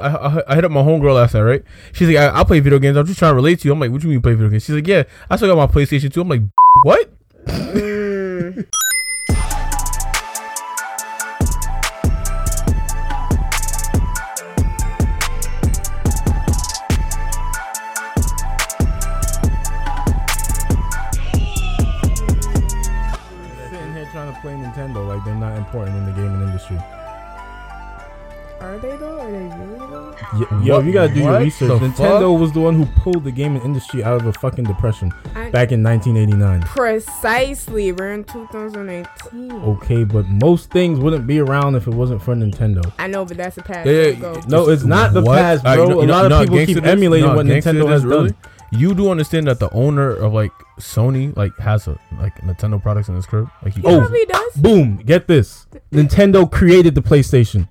I, I, I hit up my homegirl last night, right? She's like, I, I'll play video games. I'm just trying to relate to you. I'm like, what do you mean play video games? She's like, yeah, I still got my PlayStation 2. I'm like, what? Sitting here trying to play Nintendo like they're not important in the gaming industry. Are they though? Are they really though? Y- yo, you gotta do your what research. the Nintendo fuck? was the one who pulled the gaming industry out of a fucking depression I- back in 1989. Precisely. We're in 2018. Okay, but most things wouldn't be around if it wasn't for Nintendo. I know, but that's a past. Yeah, yeah, Go. yeah. No, it's not the What? past, Alright, bro. you know- a you know- lot you know of how people gangster keep this- emulating you know what how Nintendo this has really? done. You do understand that the owner of like Sony like has a like Nintendo products in his crib. Like he He Oh. probably does. Boom! Get this. Nintendo created the PlayStation.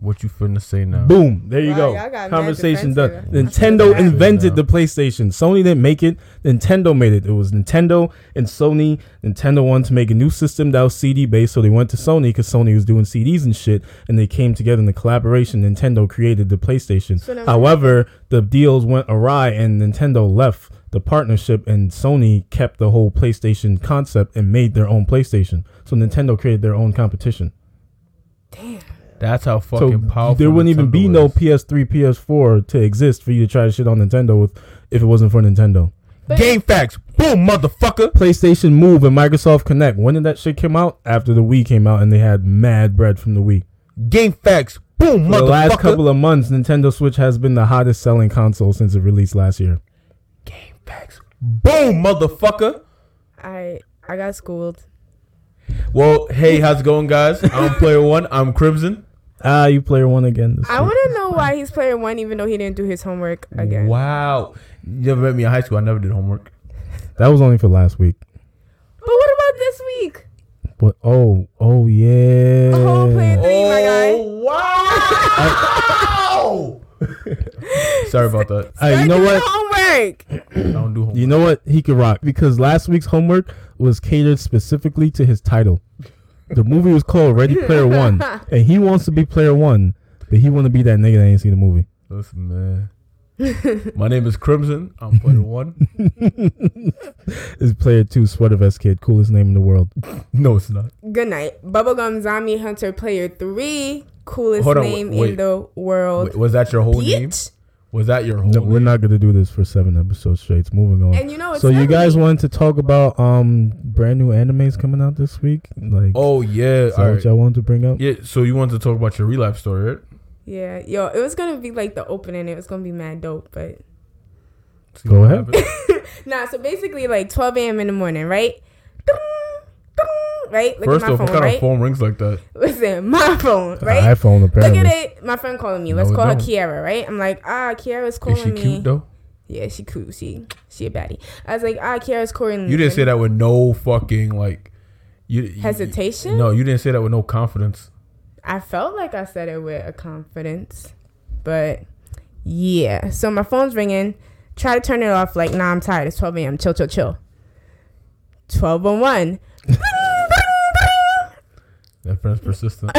What you finna say now? Boom! There you Wow, go. got Conversation done. Nintendo invented the PlayStation. Sony didn't make it. Nintendo made it. It was Nintendo and Sony. Nintendo wanted to make a new system that was CD based, so they went to Sony because Sony was doing CDs and shit, and they came together in the collaboration. Nintendo created the PlayStation. So However, the deals went awry, and Nintendo left the partnership, and Sony kept the whole PlayStation concept and made their own PlayStation. So Nintendo created their own competition. That's how So fucking powerful. there wouldn't even Nintendo be no. PS3, PS4 to exist for you to try to shit on Nintendo with if it wasn't for Nintendo. But- game facts. Boom, motherfucker. PlayStation Move and Microsoft Kinect. When did that shit come out? After the Wii came out and they had mad bread from the Wii. Game facts. Boom, For the last couple of months, Nintendo Switch has been the hottest selling console since it released last year. game facts. Boom, motherfucker. I I got schooled. Well, hey, how's it going, guys? I'm player one. I'm Crimson. Ah, you player one again. This I want to know why he's player one, even though he didn't do his homework again. Wow. You never met me in high school. I never did homework. That was only for last week. But what about this week? But oh, oh yeah. Oh, player three, my guy. wow. Sorry about that. Hey, you Start know what? Homework. I don't do homework. You know what? He could rock because last week's homework was catered specifically to his title. The movie was called Ready Player One, and he wants to be Player One, but he want to be that nigga that ain't seen the movie. Listen, man. My name is Crimson. I'm player one. Is Player Two Sweater Vest Kid, coolest name in the world. No, it's not. Good night. Bubblegum Zombie Hunter player three. Coolest Hold on, name wait. in the world. Wait, was that your whole name? Bitch. Was that your whole No, name? we're not gonna do this for seven episodes straight. It's moving on. And you know, it's so you guys really- wanted to talk about um brand new animes coming out this week? Like, Oh yeah. is that All what right. y'all wanted to bring up? Yeah. So you wanted to talk about your real life story, right? Yeah, yo, it was gonna be like the opening. It was gonna be mad dope, but See Go what ahead. happened. nah. So basically, like 12 a.m. in the morning, right? Right? Look First at my off, phone, what kind right? of phone rings like that? Listen, my phone, right? iPhone apparently. Look at it. My friend calling me. Let's No, it call her don't. Kiara, right? I'm like, ah, Kiara's calling Is she me. cute though? Yeah, she cool. She she a baddie. I was like, ah, Kiara's calling me. You didn't say that with no fucking like. You you- Hesitation? No, you didn't say that with no confidence. I felt like I said it with a confidence, but yeah. So my phone's ringing. Try to turn it off. Like, nah, I'm tired. It's 12 a.m. Chill, chill, chill. 12:01. That friend's persistent.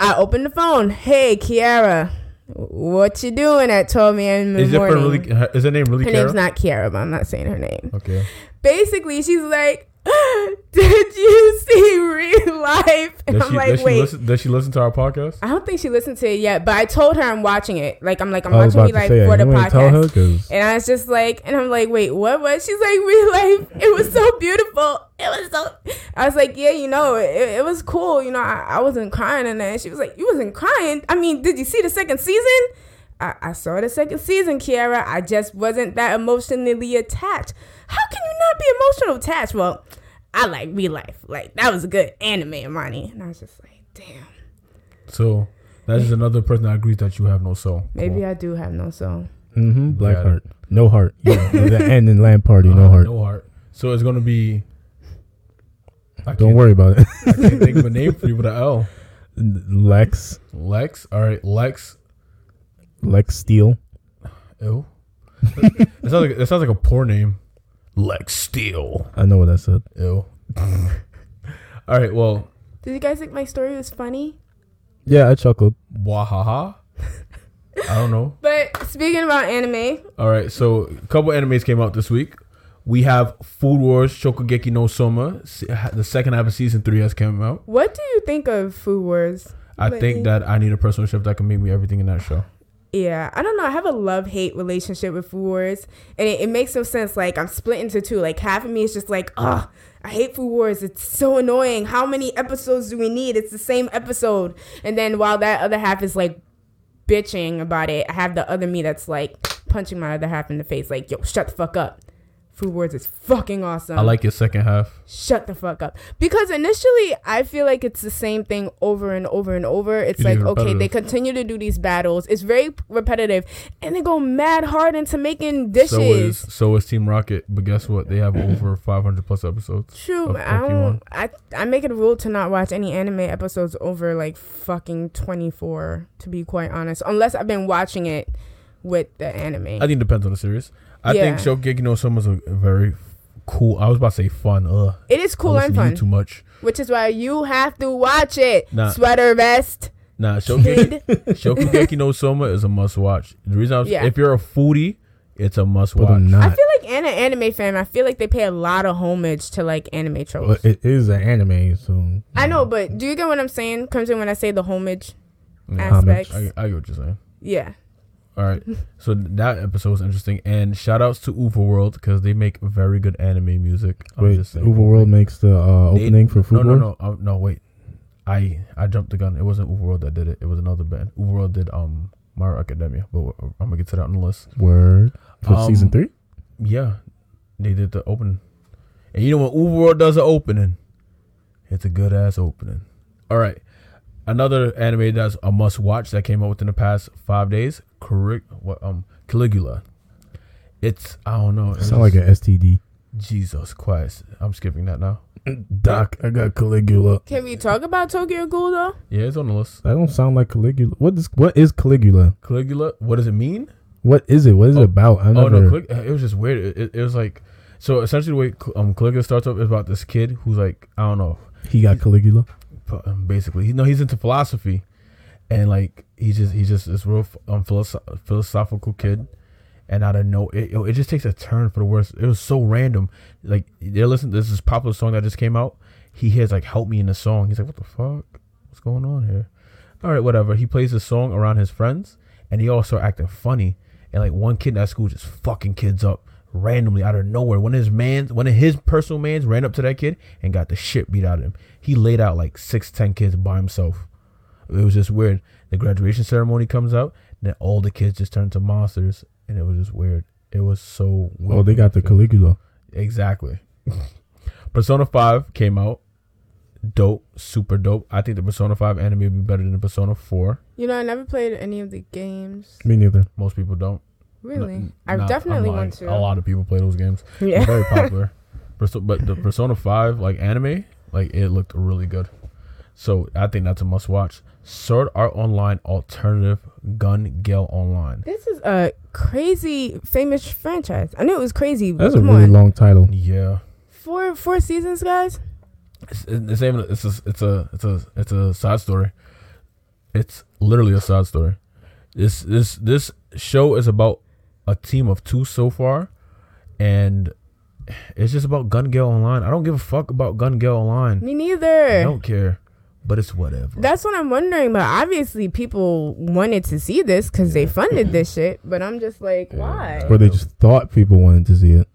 I opened the phone. Hey, Kiara, what you doing at 12 a.m. in the is your morning? friend really? Is her name really? her Kara? name's not Kiara, but I'm not saying her name. Okay. Basically, she's like, "Did you see ReLIFE?" And Does I'm she, like, does, she "Wait." listen, does she listen to our podcast? I don't think she listened to it yet, but I told her I'm watching it. Like I'm like I'm watching about me to like say, for the podcast. And I was just like, and I'm like, wait, what? was? She's like, ReLIFE. It was so beautiful. It was so. I was like, yeah, you know, it, it was cool. You know, I, I wasn't crying, and then she was like, you wasn't crying. I mean, did you see the second season? I, I saw the second season, Kiara. I just wasn't that emotionally attached. How can you not be emotional attached? Well, I like ReLIFE. Like that was a good anime, Imani. And I was just like, damn. So that is another person that agrees that you have no soul. Maybe I do have no soul. Mm-hmm. Black Got it. heart. No heart. Yeah, the end in Land Party. No Uh, heart. No heart. So it's gonna be. I Don't can't- worry about it. I can't think of a name for you with an L. Lex. Lex. All right, Lex. Lex Steel. Ew. it sounds like it sounds like a poor name. Lex Steel. I know what I said. Ew. All right. Well, Did you guys think my story was funny? Yeah, I chuckled. Wahaha. I don't know. But speaking about anime, All right, so a couple animes came out this week. We have Food Wars Shokugeki no Soma. The second half of season three has come out. what do you think of Food Wars? I Lately. think that I need a personal chef that can make me everything in that show. Yeah, I don't know. I have a love hate relationship with Food Wars, and it, it makes no sense. Like I'm split into two. Like half of me is just like, oh, I hate Food Wars. It's so annoying. How many episodes do we need? It's the same episode. And then while that other half is like bitching about it, I have the other me that's like punching my other half in the face. Like, yo, shut the fuck up. Food Wars is fucking awesome. I like your second half. shut the fuck up because initially i feel like it's the same thing over and over and over it's It like okay they continue to do these battles it's very repetitive and they go mad hard into making dishes So is so is Team Rocket, but guess what? They have over 500 plus episodes. true i don't I, I make it a rule to not watch any anime episodes over like fucking 24 to be quite honest unless i've been watching it with the anime I think it depends on the series. I think Yeah. Shokugeki no Soma is a a very cool. I was about to say fun. Ugh, it is cool I and listen to fun too much. which is why you have to watch it Nah. sweater vest Nah, Shokugeki, kid Shokugeki no Soma is a must watch. The reason I was, Yeah. if you're a foodie, it's a must But watch. I'm I feel like an anime fan. I feel like they pay a lot of homage to like anime tropes. Well, it is an anime, so I know, but do you get what I'm saying? Comes in when I say the homage Yeah, aspects. I, I get what you're saying. Yeah, All right, so that episode was interesting, and shout outs to UVERworld because they make very good anime music. I'm Wait, just saying. UVERworld makes the uh, They- opening for Food No, no, no, uh, no. Wait, I I jumped the gun. It wasn't UVERworld that did it. It was another band. UVERworld did um My Academia, but I'm gonna get to that on the list. Word for Um, season three. Yeah, they did the opening, and you know when UVERworld does an opening, it's a good ass opening. All right, another anime that's a must watch that came out within the past five days. Correct. What um Caligula. It's I don't know. Sound like an STD. Jesus Christ. I'm skipping that now. Doc, I got Caligula. can we talk about Tokyo Ghoul though? Yeah, it's on the list. That don't sound like Caligula. What is what is Caligula? Caligula. What does it mean? What is it? What is Oh, it about? I Oh never. no, Calig- it was just weird. It, it, it was like so essentially the way um Caligula starts up is about this kid who's like I don't know, he got Caligula. Um, basically he no he's into philosophy, and like he's just he's just this real um philosoph- philosophical kid, and out of no it, it just takes a turn for the worse. It was so random. Like they're listening. This is popular song that just came out. He hears like "Help Me" in the song. He's like, "What the fuck? What's going on here?" All right, whatever. He plays the song around his friends, and he also acting funny. And like one kid at school just fucking kids up randomly out of nowhere. One of his mans, one of his personal mans, ran up to that kid and got the shit beat out of him. He laid out like six, ten kids by himself. It was just weird. The graduation ceremony comes out, then all the kids just turn to monsters, and it was just weird. It was so. Weird Oh, they got the Caligula. Exactly. Persona 5 came out. Dope. Super dope. I think the Persona 5 anime would be better than the Persona 4. You know, I never played any of the games. Me neither. Most people don't. Really, N- I nah, definitely I'm lying. want to. A lot of people play those games. They're Yeah. very popular. But the Persona 5 like anime, like it looked really good. So I think that's a must watch. Sword Art Online Alternative Gun Gale Online. This is a crazy famous franchise. I knew it was crazy. That's a really on. long title. Yeah. Four four seasons, guys. It's, it's even it's a it's a it's a it's a side story. It's literally a side story. This this this show is about a team of two so far, and it's just about Gun Gale Online. I don't give a fuck about Gun Gale Online. Me neither. I neither. don't care, but it's whatever. That's what I'm wondering. But obviously, people wanted to see this because they funded this shit. But I'm just like, Yeah. why? Or they just thought people wanted to see it.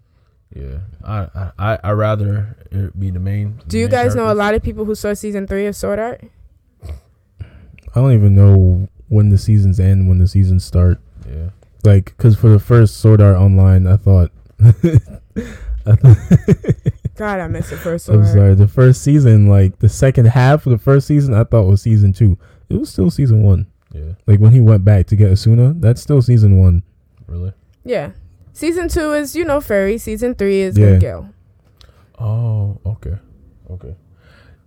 yeah, I I I I rather it be the main. Do you main guys know a lot of people who saw season three of Sword Art? I don't even know when the seasons end, when the seasons start. Yeah, Like, because for the first Sword Art Online, I thought. I thought God, I missed the first I'm sorry. The first season, like the second half of the first season, I thought was season two. It was still season one. yeah, Like when he went back to get Asuna, that's still season one. really. Yeah. Season two is, you know, Fairy. Season three is Yeah. Good Girl. Oh, okay, okay.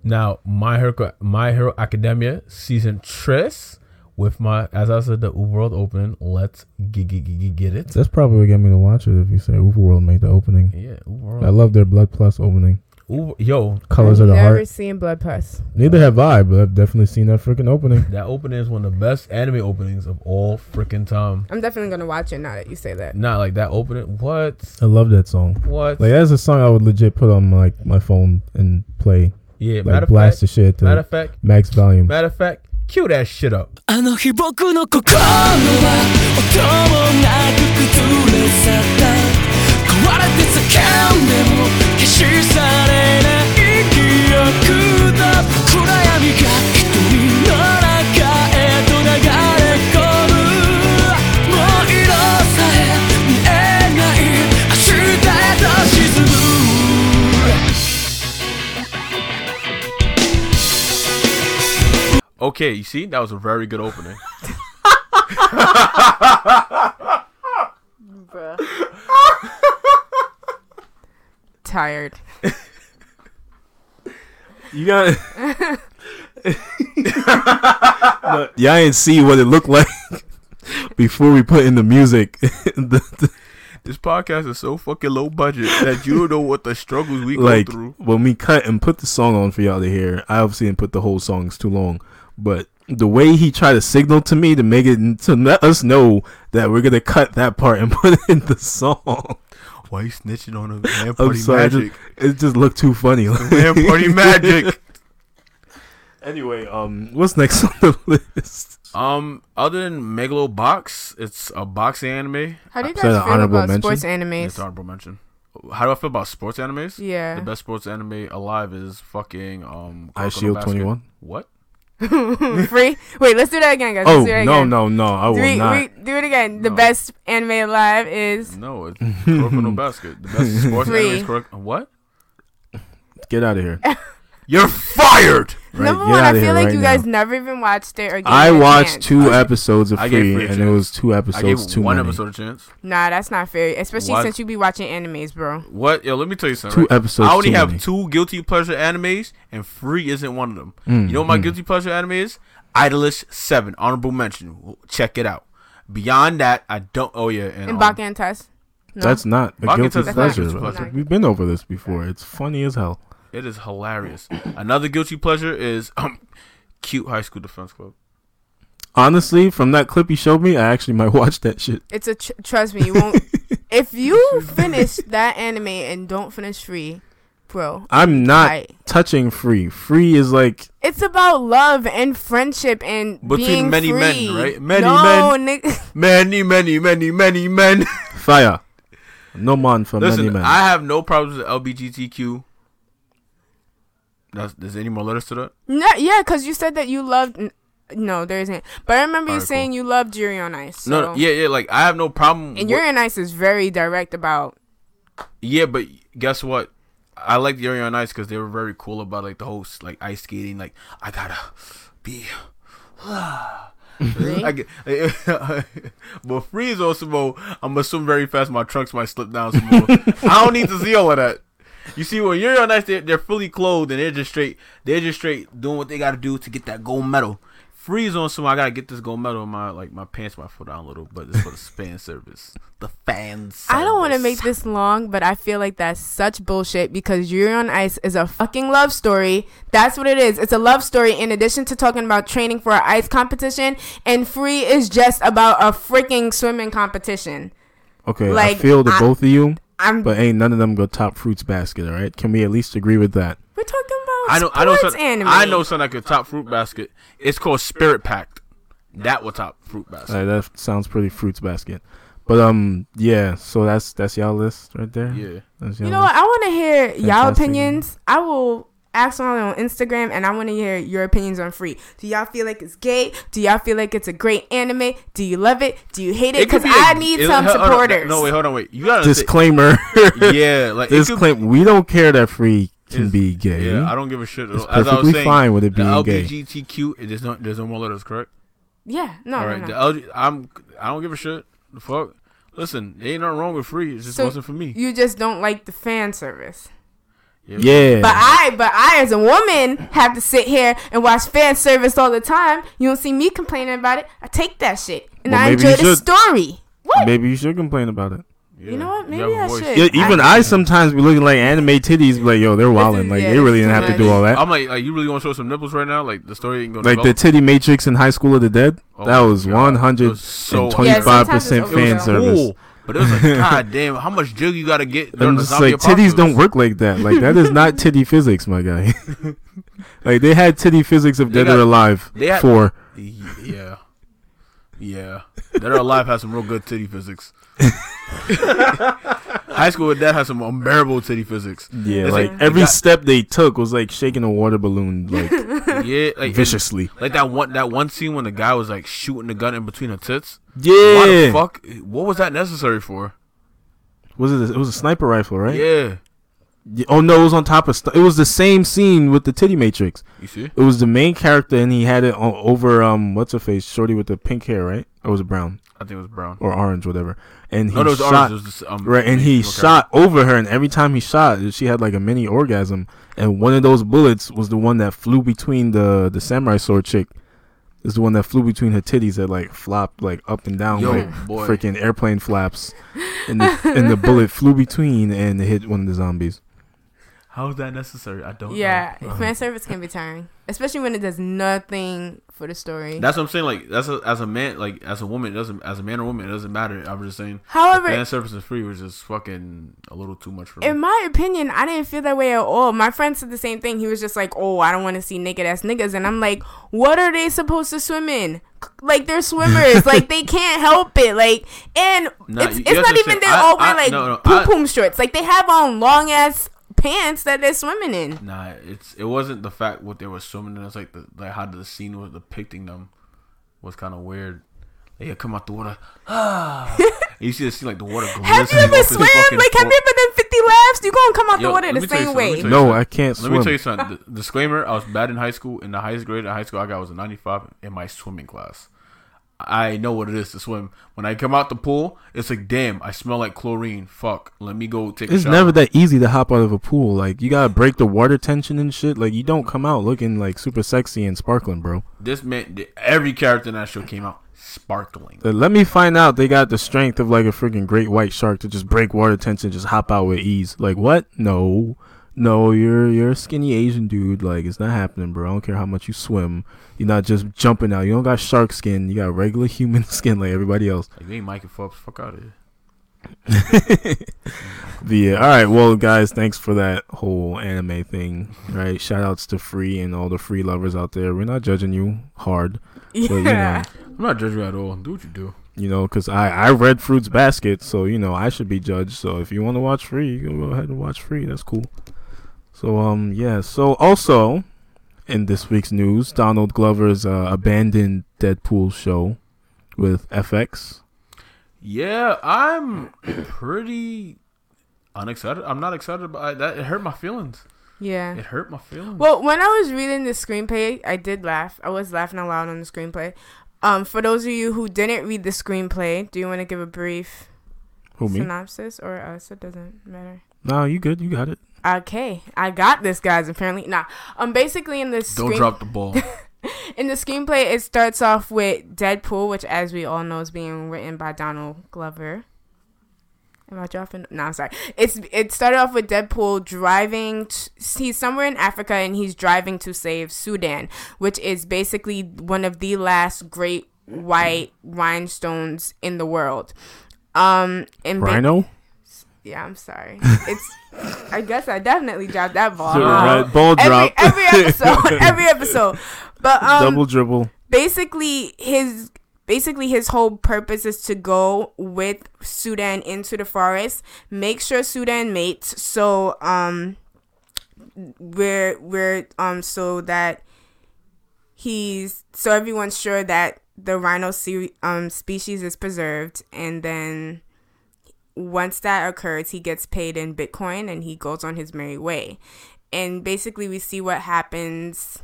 Now, my hero, my hero academia season tres with my, as I said, the world opening. Let's get get get, get it. That's probably what got me to watch it. If you say UVERworld made the opening, Yeah, I world. I love their Blood Plus opening. Ooh, yo, Colors of the Heart. Never seen Blood Plus. Neither have I, but I've definitely seen that freaking opening. that opening is one of the best anime openings of all freaking time. I'm definitely gonna watch it now that you say that. Not like that opening. What? I love that song. What? Like that's a song I would legit put on like my phone and play. yeah. Like matter of blast fact. the shit Matter to of fact. max volume. Matter of fact. Cue that shit up. あの日僕の心は音もなく崩れ去った。壊れて叫んでも消し去れない記憶だ。暗闇が瞳なら Okay, you see, that was a very good opening. Tired. You got. no, y'all ain't see what it looked like before we put in the music. The- the- This podcast is so fucking low budget that you don't know what the struggles we like go through. when we cut and put the song on for y'all to hear. I obviously didn't put the whole song; it's too long. But the way he tried to signal to me to make it to let us know that we're gonna cut that part and put it in the song. Why you snitching on a man I'm party sorry, it magic? just, it just looked too funny. Man party magic. anyway, um, what's next on the list? Um, other than Megalobox, it's a boxing anime. How do you Is that guys feel about mention? sports It's honorable mention. How do I feel about sports animes? Yeah, the best sports anime alive is fucking um. I Kuroko Shield 21? What? Free? Wait, let's do that again, guys. Oh Let's do that no, again. no, no! I will Do, we, not. we, do it again. The No. best anime alive is No, it's Kuroko no Basket. The best sports Free. anime is Kuroko. What? Get out of here! You're fired. Right, number get one. I feel like right you now. guys never even watched it or. gave I it a watched chance. two episodes of I free, Free and it was two I gave episodes too one many. episode a chance. Nah, that's not fair. Especially What? since you be watching animes, bro. What? Yo, let me tell you something. Two right? episodes. I only too have many. two guilty pleasure animes, and Free isn't one of them. Mm, You know what my mm. guilty pleasure anime is? Idolish Seven, honorable mention. Check it out. Beyond that, I don't. Oh yeah, and, And um, Baka and Test. No. That's not a Bakugan guilty pleasure. not guilty pleasure. We've been over this before. It's funny as hell. It is hilarious. Another guilty pleasure is um, cute high school defense club. Honestly, from that clip you showed me, I actually might watch that shit. It's a tr- trust me. You won't. if you finish that anime and don't finish Free, bro. I'm not I- touching free. Free is like It's about love and friendship and Between being many men, right? Many no, nigga. Many, many, many, many men. fire. No man for many men. I have no problems with LBGTQ. That's, there's any more letters to that? No, yeah, because you said that you loved. No, there isn't. But I remember you saying you loved Yuri on Ice. So. No, no, yeah, yeah. Like I have no problem. And Yuri on Ice is very direct about. Yeah, but guess what? I like Yuri on Ice because they were very cool about like the whole like ice skating. Like I gotta be. I get, but freeze also more. I'm assuming very fast my trunks might slip down some more. I don't need to see all of that. You see, when you're on ice, they're, they're fully clothed and they're just straight. They're just straight doing what they got to do to get that gold medal. Freeze on some. I gotta get this gold medal. in My like my pants might fall down a little, but it's for the fan service. The fans. I don't want to make this long, but I feel like that's such bullshit because Yuri on Ice is a fucking love story. That's what it is. It's a love story in addition to talking about training for an ice competition, and Free is just about a freaking swimming competition. okay, I like, feel the I- both of you, I'm. but ain't none of them go top fruits basket. All right, can we at least agree with that? we're talking about I know. sports I know. Some, anime. I know something like a top fruit basket. It's called Spirit Pact. That will top fruit basket. That sounds pretty fruits basket. But um, yeah. So that's that's y'all list right there. Yeah. You y'all know what? I want to hear y'all opinions. I will ask on on Instagram, and I want to hear your opinions on Free. Do y'all feel like it's gay? Do y'all feel like it's a great anime? Do you love it? Do you hate it? Because be I a- need it- some hold on, supporters. No, wait, hold on, wait. You gotta say- Disclaimer. yeah, like it could- Disclaimer. We don't care that free can It's- be gay. Yeah, I don't give a shit. It's As I was perfectly saying, fine with it the being gay. LGBTQ. There's no, there's no more letters, correct? Yeah, no, All right, no, no. The LG, I'm, I don't give a shit. The fuck. Listen, ain't nothing wrong with free. It just So wasn't for me. You just don't like the fan service. Yeah. But I, but I, as a woman, have to sit here and watch fan service all the time. You don't see me complaining about it. I take that shit and Well, I enjoy the should. story. What? Maybe you should complain about it. You know what? Maybe I voice. should. Yeah, even I sometimes be looking like anime titties, like, yo, they're wilding. Like yeah, they really it's didn't have to do all that. I'm like, like, you really want to show some nipples right now? Like the story ain't gonna Like the titty matrix in High School of the Dead. Oh that was God. one It hundred was so and Yeah, twenty-five sometimes percent fan service. cool, but it was like, god damn, how much jig you gotta get during I'm the just zombie like titties don't work like that. Like that is not titty physics, my guy. like they had titty physics of They Dead or Alive they had- four. Yeah, yeah. Dead or Alive has some real good titty physics. High School with Dead has some unbearable titty physics. Yeah, It's like like- every got- step they took was like shaking a water balloon, like Yeah, like viciously. Like that one that one scene when the guy was like shooting the gun in between her tits. Why Yeah, the fuck? What was that necessary for? was it? It was a sniper rifle, right? Yeah. Oh no, it was on top of. St- it was the same scene with the titty matrix. You see? It was the main character, and he had it o- over um, what's her face, shorty with the pink hair, right? Or was it brown I think it was brown. or orange, whatever? And he no, no, it was shot. orange. It was this, um, Right, and he okay. shot over her, and every time he shot, she had like a mini orgasm. And one of those bullets was the one that flew between the the samurai sword chick. Is the one that flew between her titties that like flopped like up and down Yo, like boy. freaking airplane flaps, and the and the bullet flew between and it hit one of the zombies. How is that necessary? I don't. Yeah, know. fan service can be tiring, especially when it does nothing for the story. That's what I'm saying. Like that's a, as a man, like as a woman, it doesn't as a man or woman, it doesn't matter. I'm just saying. However, fan service is free was just fucking a little too much for me. in my opinion, I didn't feel that way at all. My friend said the same thing. He was just like, "Oh, I don't want to see naked ass niggas," and I'm like, "What are they supposed to swim in? Like they're swimmers. like they can't help it. Like and Nah, it's, it's not even say- they're I- all wearing like no, no, poom poom shorts. Like they have on long ass pants that they're swimming in. Nah, it's it wasn't the fact what they were swimming in. It's like the like how the scene was depicting them was kind of weird. Like, yeah, come out the water. Ah. you see the scene like the water. Have you glistening ever off his swam? fucking Like, have you ever done 50 laps? You gonna come out Yo, the water the me tell you same something, let me way. No. I can't Let me tell you something. The- disclaimer: I was bad in high school. In the highest grade in high school, I got was a 95 in my swimming class. I know what it is to swim. When I come out the pool, it's like, damn, I smell like chlorine. Fuck, let me go take. a It's never that easy to hop out of a pool. Like you gotta break the water tension and shit. Like you don't come out looking like super sexy and sparkling, bro. This man, every character in that show came out sparkling. Uh, Let me find out they got the strength of like a freaking great white shark to just break water tension, just hop out with ease. Like what? No, no, you're you're a skinny Asian dude. Like it's not happening, bro. I don't care how much you swim. You're not just jumping out. You don't got shark skin. You got regular human skin like everybody else. Like, you ain't Mikey Phelps. Fuck out of here. But yeah, all right. Well, guys, thanks for that whole anime thing. Right? Shout outs to Free and all the Free lovers out there. We're not judging you hard, Yeah. but you know, I'm not judging you at all. Do what you do. you know, because I I read Fruits Basket, so you know I should be judged. So if you want to watch Free, you can go ahead and watch Free. That's cool. So um yeah. So also in this week's news, Donald Glover's uh, abandoned Deadpool show with FX. Yeah, I'm pretty unexcited. I'm not excited about that. It hurt my feelings. yeah. It hurt my feelings. Well, when I was reading the screenplay, I did laugh. I was laughing aloud on the screenplay. Um, for those of you who didn't read the screenplay, do you want to give a brief Who me? synopsis or us? It doesn't matter. No, you good. You got it. Okay, I got this, guys. Apparently, nah. Um, basically in the don't screen- drop the ball. in the screenplay, it starts off with Deadpool, which, as we all know, is being written by Donald Glover. Am I dropping? No, I'm sorry. It's it started off with Deadpool driving. T- he's somewhere in Africa and he's driving to save Sudan, which is basically one of the last great white rhinestones in the world. Um, and ba- Rhino. yeah, I'm sorry. It's. I guess I definitely dropped that ball. Sure, huh? right. Ball every, drop. every episode, every episode. But um, Double dribble. basically his basically his whole purpose is to go with Sudan into the forest, make sure Sudan mates. So um, we're we're um so that he's so everyone's sure that the rhino se- um species is preserved, and then once that occurs, he gets paid in Bitcoin and he goes on his merry way. And basically, we see what happens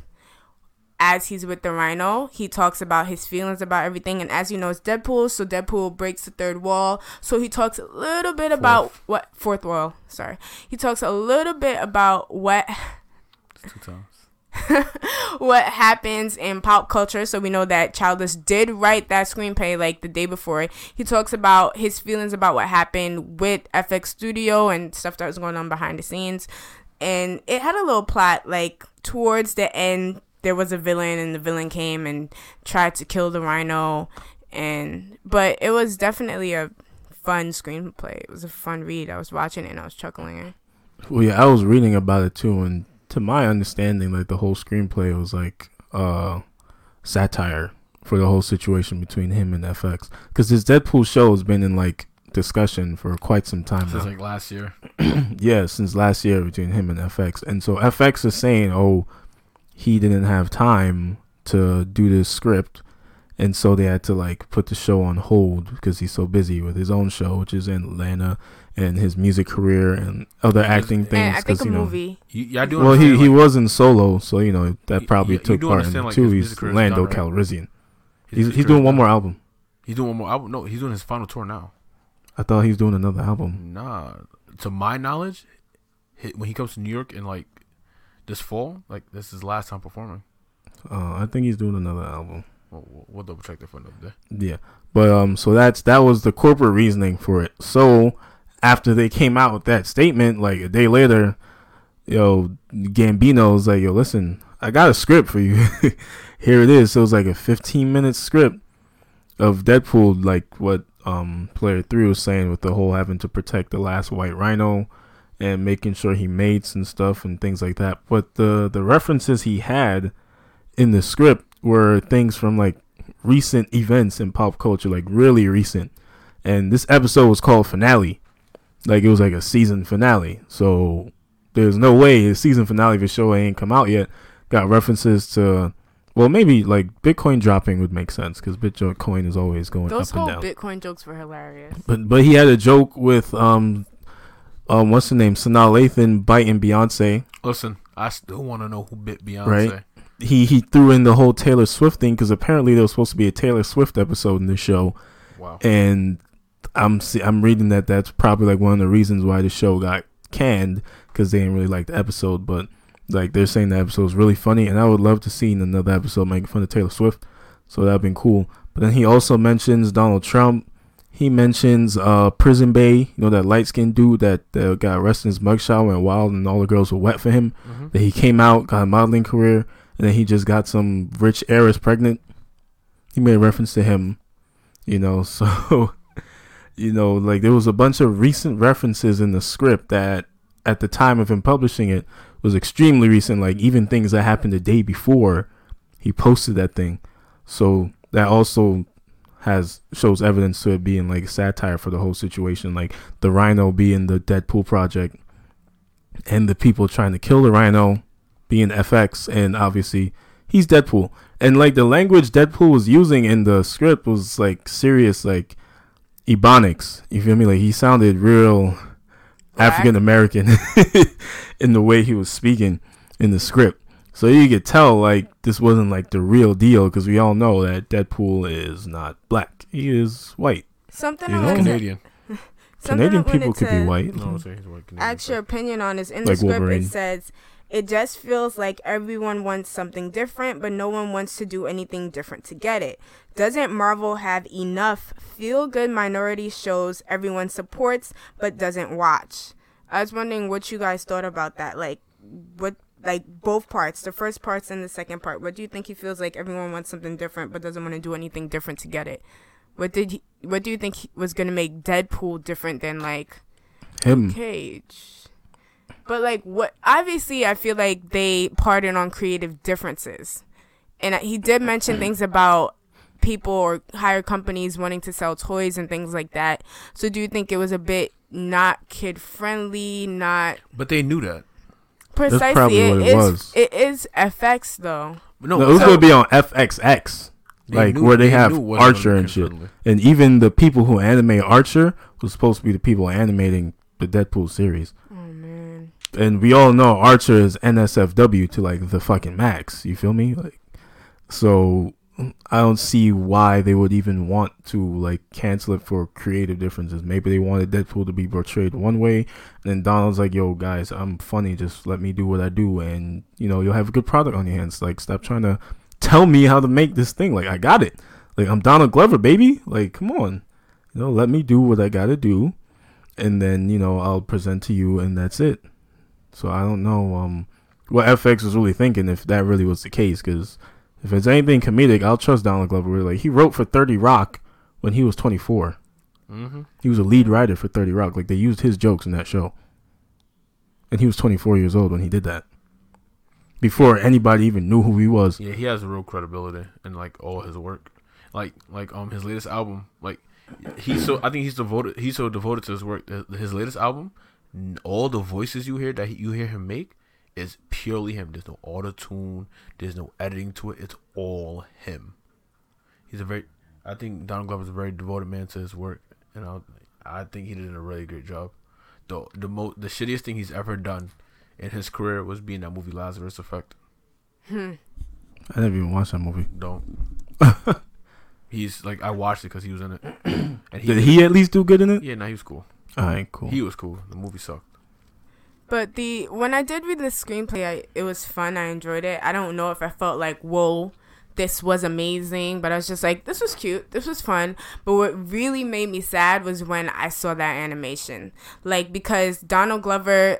as he's with the rhino. He talks about his feelings about everything. And as you know, it's Deadpool, so Deadpool breaks the third wall. So he talks a little bit about what fourth wall. Sorry, he talks a little bit about what Two times. what happens in pop culture. So we know that Childish did write that screenplay like the day before. He talks about his feelings about what happened with FX Studio and stuff that was going on behind the scenes. And it had a little plot like towards the end there was a villain and the villain came and tried to kill the rhino and but it was definitely a fun screenplay. It was a fun read. I was watching it and I was chuckling. Well, yeah, I was reading about it too, and to my understanding, like the whole screenplay was like uh satire for the whole situation between him and FX. Because this Deadpool show has been in like discussion for quite some time Since now. like last year. yeah, since last year between him and FX. And so FX is saying, oh, he didn't have time to do this script. And so they had to like put the show on hold because he's so busy with his own show, which is in Atlanta, and his music career and other acting And things. I think 'cause, a you know, movie. You, yeah, I do. well, he understand, he like, was in solo, so you know that probably you- you took part in understand, it like, too. He's music Lando done, right? Calrissian. his He's he's doing one more album. He's doing one more album. No, he's doing his final tour now. I thought he was doing another album. Nah, to my knowledge, when he comes to New York in like this fall, like this is his last time performing. Uh, I think he's doing another album. We'll, we'll- we'll double check that for another day. Yeah, but um, so that's that was the corporate reasoning for it. So after they came out with that statement, like a day later, yo, Gambino's like, yo, listen, I got a script for you. Here it is. So it was like a 15 minute script of Deadpool, like what um player three was saying with the whole having to protect the last white rhino and making sure he mates and stuff and things like that. But the the references he had in the script were things from like recent events in pop culture, like really recent. And this episode was called Finale. Like it was like a season finale. So there's no way the season finale of the show ain't come out yet. Got references to, well, maybe like Bitcoin dropping would make sense because Bitcoin is always going Those up and whole down. Bitcoin jokes were hilarious. But but he had a joke with um um what's the name Sanaa Lathan biting Beyonce. Listen, I still want to know who bit Beyonce. Right. He he threw in the whole Taylor Swift thing because apparently there was supposed to be a Taylor Swift episode in the show, Wow. and I'm see, I'm reading that that's probably like one of the reasons why the show got canned because they didn't really like the episode. But like they're saying the episode was really funny, and I would love to see another episode making fun of Taylor Swift. So that'd been cool. But then he also mentions Donald Trump. He mentions uh Prison Bae, you know that light skinned dude that, that got arrested in his mugshot went wild and all the girls were wet for him. Mhm. That he came out, got a modeling career, and then he just got some rich heiress pregnant. He made reference to him, you know, so you know, like there was a bunch of recent references in the script that at the time of him publishing it was extremely recent, like even things that happened the day before he posted that thing. So that also has shows evidence to it being like satire for the whole situation, like the Rhino being the Deadpool project, and the people trying to kill the Rhino being FX, and obviously he's Deadpool. And like the language Deadpool was using in the script was like serious, like Ebonics. You feel me? Like he sounded real African American in the way he was speaking in the script. So you could tell like this wasn't like the real deal because we all know that Deadpool is not black. He is white. Something You know? Canadian. something Canadian people could be white. No, I'm saying he's white Canadian. Ask your opinion on is in Like the script. Wolverine. It says it just feels like everyone wants something different, but no one wants to do anything different to get it. Doesn't Marvel have enough feel-good minority shows everyone supports but doesn't watch? I was wondering what you guys thought about that. Like, what, like both parts, the first parts and the second part. What do you think he feels like everyone wants something different but doesn't want to do anything different to get it? What did he, what do you think he was gonna make Deadpool different than like Him. Cage. But like what obviously I feel like they pardon on creative differences. And he did mention things about people or higher companies wanting to sell toys and things like that. So do you think it was a bit not kid friendly, not But they knew that. precisely probably what it is was. it is FX though. No, No, it was so- gonna be on FXX, They like knew- where they, they have knew it wasn't Archer and shit. kid-friendly. And even the people who animate Archer was supposed to be the people animating the Deadpool series. And we all know Archer is NSFW to like the fucking max. You feel me? Like, so I don't see why they would even want to like cancel it for creative differences. Maybe they wanted Deadpool to be portrayed one way, and then Donald's like, "Yo, guys, I'm funny. Just let me do what I do, and you know, you'll have a good product on your hands. Like, stop trying to tell me how to make this thing. Like, I got it. Like, I'm Donald Glover, baby. Like, come on, you know, let me do what I gotta do, and then you know, I'll present to you, and that's it. So I don't know um what FX was really thinking if that really was the case, because if it's anything comedic, I'll trust Donald Glover. Like he wrote for Thirty Rock when he was 24. Mm-hmm. He was a lead writer for 30 Rock. Like they used his jokes in that show. And he was 24 years old when he did that. Before anybody even knew who he was. Yeah, he has real credibility in like all his work. Like like um his latest album, like he's so I think he's devoted he's so devoted to his work. His latest album, all the voices you hear that he, you hear him make is purely him. There's no auto tune. There's no editing to it. It's all him. He's a very I think Donald Glover's a very devoted man to his work, and I I think he did a really great job. The the mo the shittiest thing he's ever done in his career was being that movie Lazarus Effect. I never even watched that movie. Don't. He's like I watched it because he was in it, and Did he at least do good in it? Yeah, nah, he was cool. Alright, cool. He was cool. The movie sucked. But the when I did read the screenplay, I, it was fun. I enjoyed it. I don't know if I felt like whoa, this was amazing, but I was just like, this was cute. This was fun. But what really made me sad was when I saw that animation, like because Donald Glover.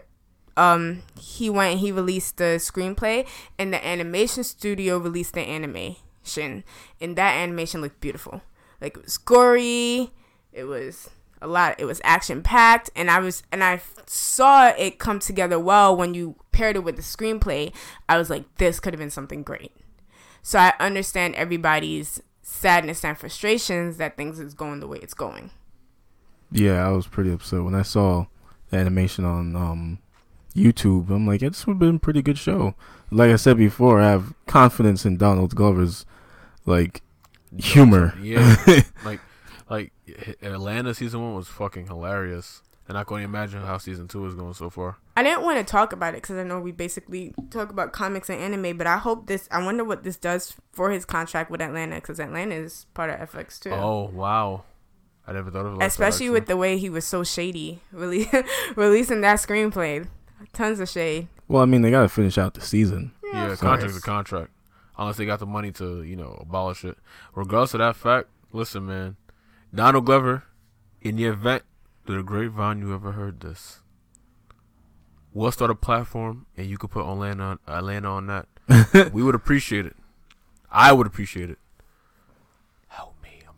Um, he went. He released the screenplay, and the animation studio released the animation, and that animation looked beautiful. Like it was gory. It was a lot it was action packed and i was and i saw it come together well when you paired it with the screenplay i was like this could have been something great so i understand everybody's sadness and frustrations that things is going the way it's going Yeah, I was pretty upset when I saw the animation on um, YouTube. I'm like, yeah, this would have been a pretty good show. Like I said before, I have confidence in Donald Glover's like humor. Yeah, like like Atlanta season one was fucking hilarious, and I can't imagine how season two is going so far. i didn't want to talk about it because i know we basically talk about comics and anime but i hope this i wonder what this does for his contract with atlanta because atlanta is part of fx too Oh wow, I never thought of it. Like that, especially with the way he was so shady really releasing that screenplay tons of shade Well, I mean, they got to finish out the season. actually. yeah, of contract's a contract, unless they got the money to you know abolish it. Regardless of that fact, listen, man, Donald Glover, in the event through the grapevine you ever heard this, we'll start a platform and you could put Atlanta on Atlanta on that. we would appreciate it. I would appreciate it. Help me, I'm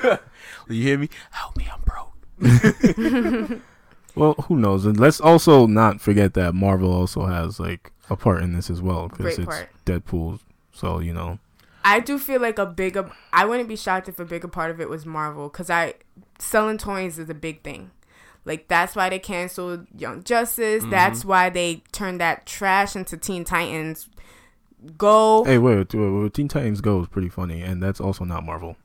broke. you hear me? Help me, I'm broke. Well, who knows? And let's also not forget that Marvel also has like a part in this as well because it's part. Deadpool. So you know, I do feel like a bigger. I wouldn't be shocked if a bigger part of it was Marvel, because I selling toys is a big thing. Like that's why they canceled Young Justice. That's why they turned that trash into Teen Titans. Go. hey, wait, wait, wait, wait, Teen Titans Go is pretty funny, and that's also not Marvel.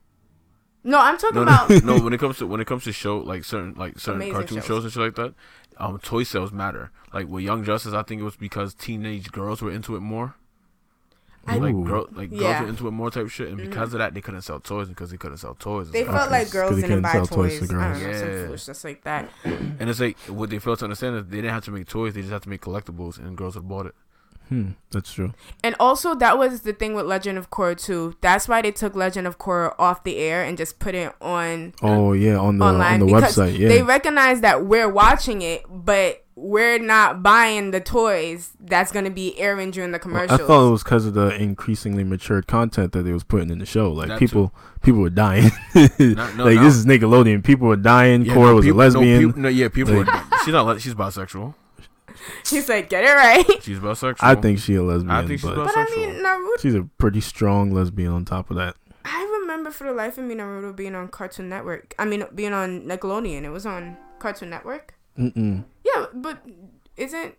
No, I'm talking No, about. no, no. When it comes to when it comes to show like certain like certain Amazing cartoon shows. shows. and shit like that, um, toy sales matter. Like with Young Justice, I think it was because teenage girls were into it more. I- like Ooh. girl, like girls Yeah. were into it more type shit, and because of that, they couldn't sell toys because they couldn't sell toys. They felt like Okay, girls 'cause they didn't buy sell toys. toys to I don't girls. know, some Yeah. foolishness like that. and it's like what they failed to understand is they didn't have to make toys; they just had to make collectibles, and girls would bought it. Hmm, that's true. And also, that was the thing with Legend of Korra too. That's why they took Legend of Korra off the air and just put it on Oh yeah, on the online on the website. Yeah, they recognize that we're watching it, but we're not buying the toys that's going to be airing during the commercial. I thought it was because of the increasingly matured content that they was putting in the show. Like That people, people were dying. Not- no, like no. this is Nickelodeon. People were dying. Yeah, Korra no, was peop- a lesbian. No, peop- no, yeah, people. Like- were, she's not. le- She's bisexual. He's like, get it right. She's bisexual. I think she a lesbian, I think she's but bisexual. But I mean, Naruto. she's a pretty strong lesbian. On top of that, I remember for the life of me Naruto being on Cartoon Network. I mean, being on Nickelodeon. It was on Cartoon Network. Mm-mm. Yeah, but isn't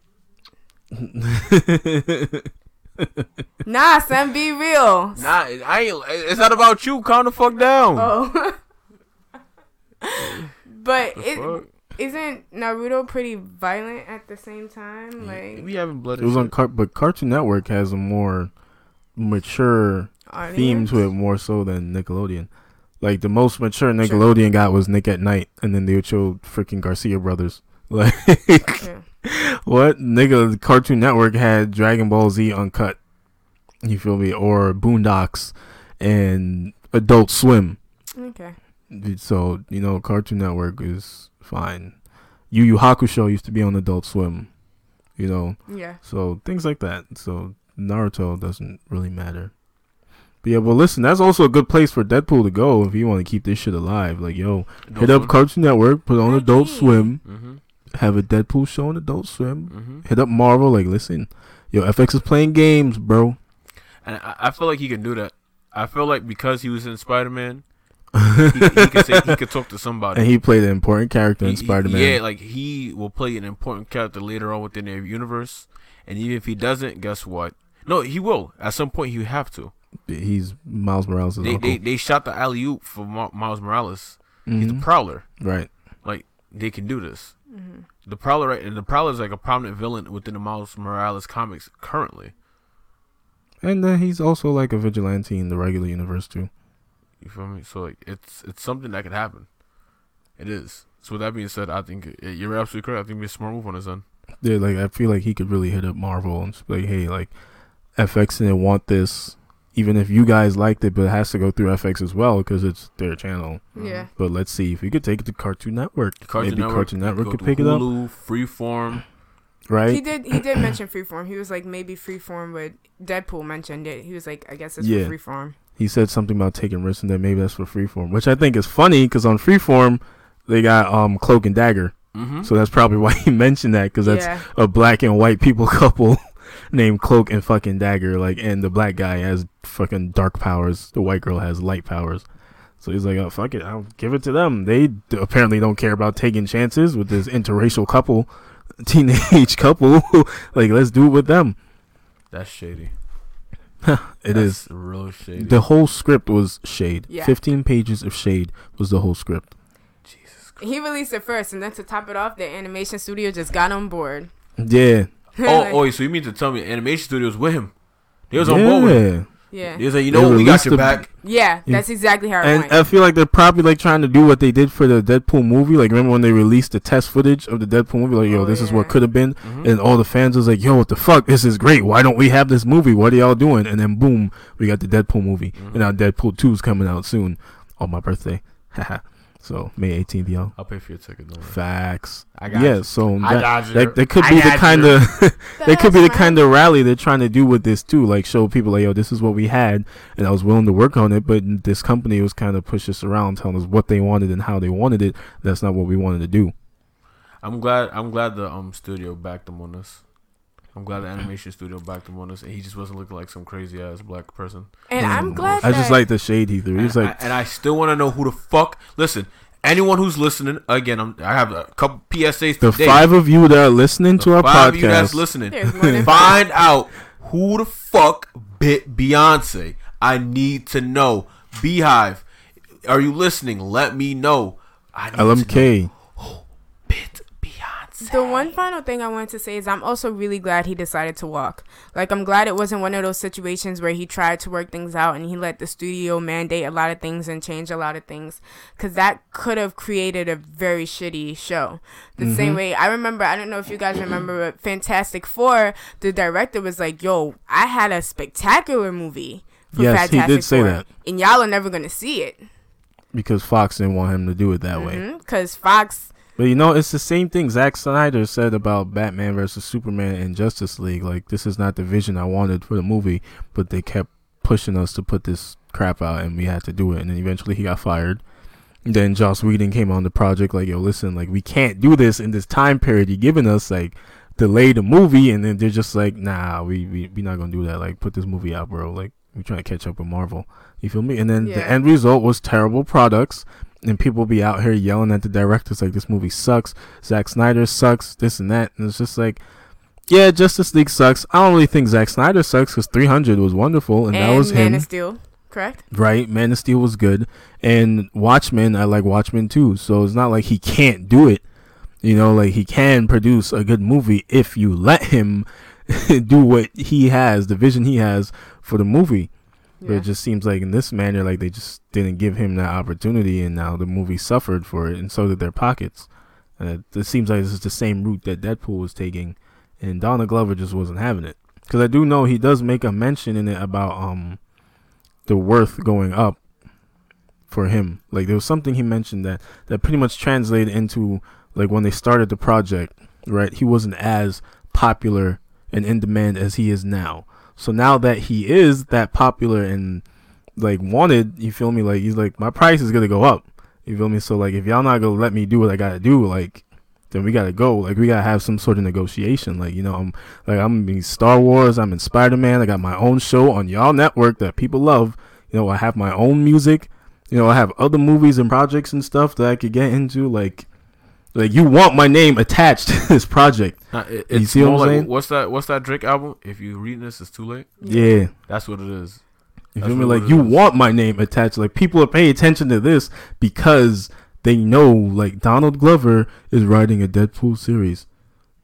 nah? Son, be real. Nah, I ain't. It's not about you. Calm the fuck down. Oh. but The it, fuck? isn't Naruto pretty violent at the same time? Like, we having blood. it was on, Car- but Cartoon Network has a more mature theme to it more so than Nickelodeon. Like the most mature Nickelodeon got was Nick at Night, and then they would show freaking Garcia brothers. Like Yeah. what nigga? Cartoon Network had Dragon Ball Z uncut. You feel me? Or Boondocks and Adult Swim. Okay. So you know, Cartoon Network is fine. Yu Yu Hakusho used to be on Adult Swim. You know, Yeah. so things like that. So Naruto doesn't really matter. But yeah, but listen, that's also a good place for Deadpool to go if you want to keep this shit alive. Like, yo, hit up Cartoon Network, put on Adult Swim, Mm-hmm. Have a Deadpool show on Adult Swim. Mm-hmm. Hit up Marvel, like, listen, yo, FX is playing games, bro. And I, I feel like he can do that. I feel like because he was in Spider Man, he, he could say he could talk to somebody. And he played an important character in Spider Man. Yeah, like he will play an important character later on within their universe. And even if he doesn't, guess what? No, he will. At some point, he have to. He's Miles Morales' They, uncle. they they shot the alley oop for Miles Morales. He's the. Prowler. right. Like they can do this. Mm-hmm. The Prowler, right? And the Prowler is like a prominent villain within the Miles Morales comics currently. And uh, he's also like a vigilante in the regular universe too. You feel me? So like it's it's something that could happen. It is. So with that being said, I think it, you're absolutely correct. I think it'd be a smart move on his end. Yeah, like I feel like he could really hit up Marvel and be like, hey, like FX didn't want this, even if you guys liked it, but it has to go through FX as well because it's their channel. Yeah. But let's see if we could take it to Cartoon Network. Cartoon Maybe Network, Cartoon Network could to pick it up, Hulu, Freeform. right? He did. He did mention Freeform. He was like maybe Freeform, but Deadpool mentioned it. He was like, I guess it's Yeah. for Freeform. he said something about taking risks and then maybe that's for Freeform, which I think is funny because on Freeform they got um Cloak and Dagger, Mm-hmm. so that's probably why he mentioned that because that's yeah. a black and white people couple named Cloak and fucking Dagger. Like, and the black guy has fucking dark powers. The white girl has light powers. So he's like, oh, fuck it. I'll give it to them. They d- apparently don't care about taking chances with this interracial couple, teenage couple. like, let's do it with them. That's shady. It is. That's real shady. The whole script was shade. Yeah. 15 pages of shade was the whole script. Jesus Christ. He released it first, and then to top it off, the animation studio just got on board. Yeah. Oh, oh, so you mean to tell me animation studios with him? They was on board with him. yeah. yeah, They was like, you know we got released your the- back. yeah. That's exactly how it And went. I feel like they're probably like trying to do what they did for the Deadpool movie. Like remember when they released the test footage of the Deadpool movie? Like, yo, Oh, this is yeah. what could have been. Mhm. And all the fans was like, yo, what the fuck? This is great. Why don't we have this movie? What are y'all doing? And then boom, we got the Deadpool movie. Mhm. And now Deadpool 2 is coming out soon on my birthday. Haha. So May 18th, y'all. I'll pay for your ticket. Don't worry. Facts. I got yeah, you. so I that, got you. that, that could I be the kind you. of that could be the kind of rally they're trying to do with this too. Like show people like, yo, this is what we had, and I was willing to work on it. But this company was kind of pushing us around, telling us what they wanted and how they wanted it. That's not what we wanted to do. I'm glad. I'm glad the um studio backed them on this. I'm glad the animation studio backed him on this, and he just wasn't looking like some crazy ass black person. And I'm Mm, glad I just like the shade he threw. He's and, like, I, and I still want to know who the fuck. Listen, anyone who's listening, again, I'm, I have a couple PSAs the today. five of you that are listening The to our five of you that's podcast. listening, There's more than find out who the fuck bit Beyonce. I need to know. BeyHive, are you listening? Let me know. I need to know LMK. who bit Beyonce. The one final thing I wanted to say is I'm also really glad he decided to walk. Like I'm glad it wasn't one of those situations where he tried to work things out and he let the studio mandate a lot of things and change a lot of things cuz that could have created a very shitty show. The same mm-hmm. way I remember I don't know if you guys remember but Fantastic 4, the director was like, "Yo, I had a spectacular movie." For Yes, he did say that. And y'all are never going to see it. because Fox didn't want him to do it that way. Mm-hmm. Cuz Fox But you know, it's the same thing Zack Snyder said about Batman versus Superman and Justice League. Like, this is not the vision I wanted for the movie, but they kept pushing us to put this crap out, and we had to do it. And then eventually he got fired. Then Joss Whedon came on the project, like, yo, listen, like, we can't do this in this time period you're giving us. Like, delay the movie, and then they're just like, nah, we we we not gonna do that. Like, put this movie out, bro. Like, we trying to catch up with Marvel. You feel me? And then the end result was terrible products and people be out here yelling at the directors like this movie sucks, Zack Snyder sucks, this and that, and it's just like, yeah, Justice League sucks. I don't really think Zack Snyder sucks because 300 was wonderful and, that was Man him, of Steel, correct? right? Man of Steel was good, and Watchmen, I like Watchmen too. So it's not like he can't do it. You know, like he can produce a good movie if you let him do what he has, the vision he has for the movie. But Yeah. it just seems like in this manner, like they just didn't give him that opportunity, and now the movie suffered for it, and so did their pockets. And it, seems like this is the same route that Deadpool was taking, and Donald Glover just wasn't having it. Because I do know he does make a mention in it about um the worth going up for him. Like there was something he mentioned that that pretty much translated into like when they started the project, right? He wasn't as popular and in demand as he is now. So now that he is that popular and like wanted, you feel me? Like he's like my price is gonna go up. You feel me? So like if y'all not gonna let me do what I gotta do, like then we gotta go. Like we gotta have some sort of negotiation. Like you know, I'm like I'm in Star Wars. I'm in Spider Man. I got my own show on y'all network that people love. You know, I have my own music. You know, I have other movies and projects and stuff that I could get into. Like, like you want my name attached to this project? Nah, it, You see what I'm like saying? what's that? What's that Drake album? If you reading this, it's too late. Yeah. That's what it is. You That's feel me? Like you is. want my name attached. Like people are paying attention to this because they know like Donald Glover is writing a Deadpool series.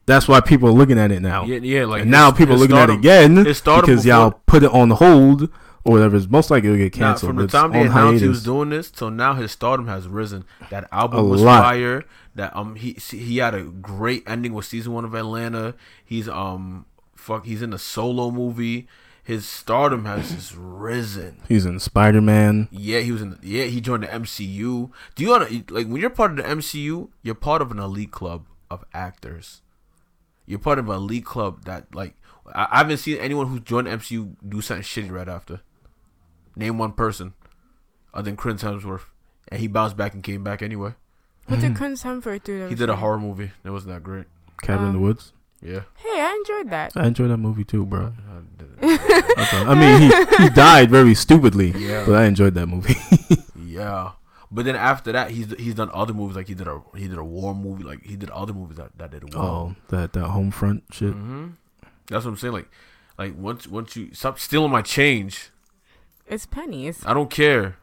That's why people are looking at it now. Yeah, yeah. Like and now people are his looking at it again his stardom because before- y'all put it on hold or whatever. It's most likely it'll get Nah, canceled. from the time they on announced he was doing this till now, his stardom has risen. That A album was lot. fire. That um he he had a great ending with season one of Atlanta. He's um fuck he's in a solo movie. His stardom has just risen. He's in Spider Man. Yeah, he was in. Yeah, he joined the MCU. Do you want to like when you're part of the MCU? You're part of an elite club of actors. You're part of an elite club that like I, I haven't seen anyone who joined the MCU do something shitty right after. Name one person, other than Chris Hemsworth, and he bounced back and came back anyway. What did Chris Hemsworth do? that He was did a horror movie. That wasn't that great. Cabin in the Um, Woods. Yeah, Hey, I enjoyed that. I enjoyed that movie too, bro. I. Okay. I mean, he, he died very stupidly, Yeah. but I enjoyed that movie. yeah. But then after that, he's he's done other movies like he did a he did a war movie like he did other movies that, that did well. oh, that that home front shit. hmm That's what I'm saying. Like, like once once you stop stealing my change, It's pennies. I don't care.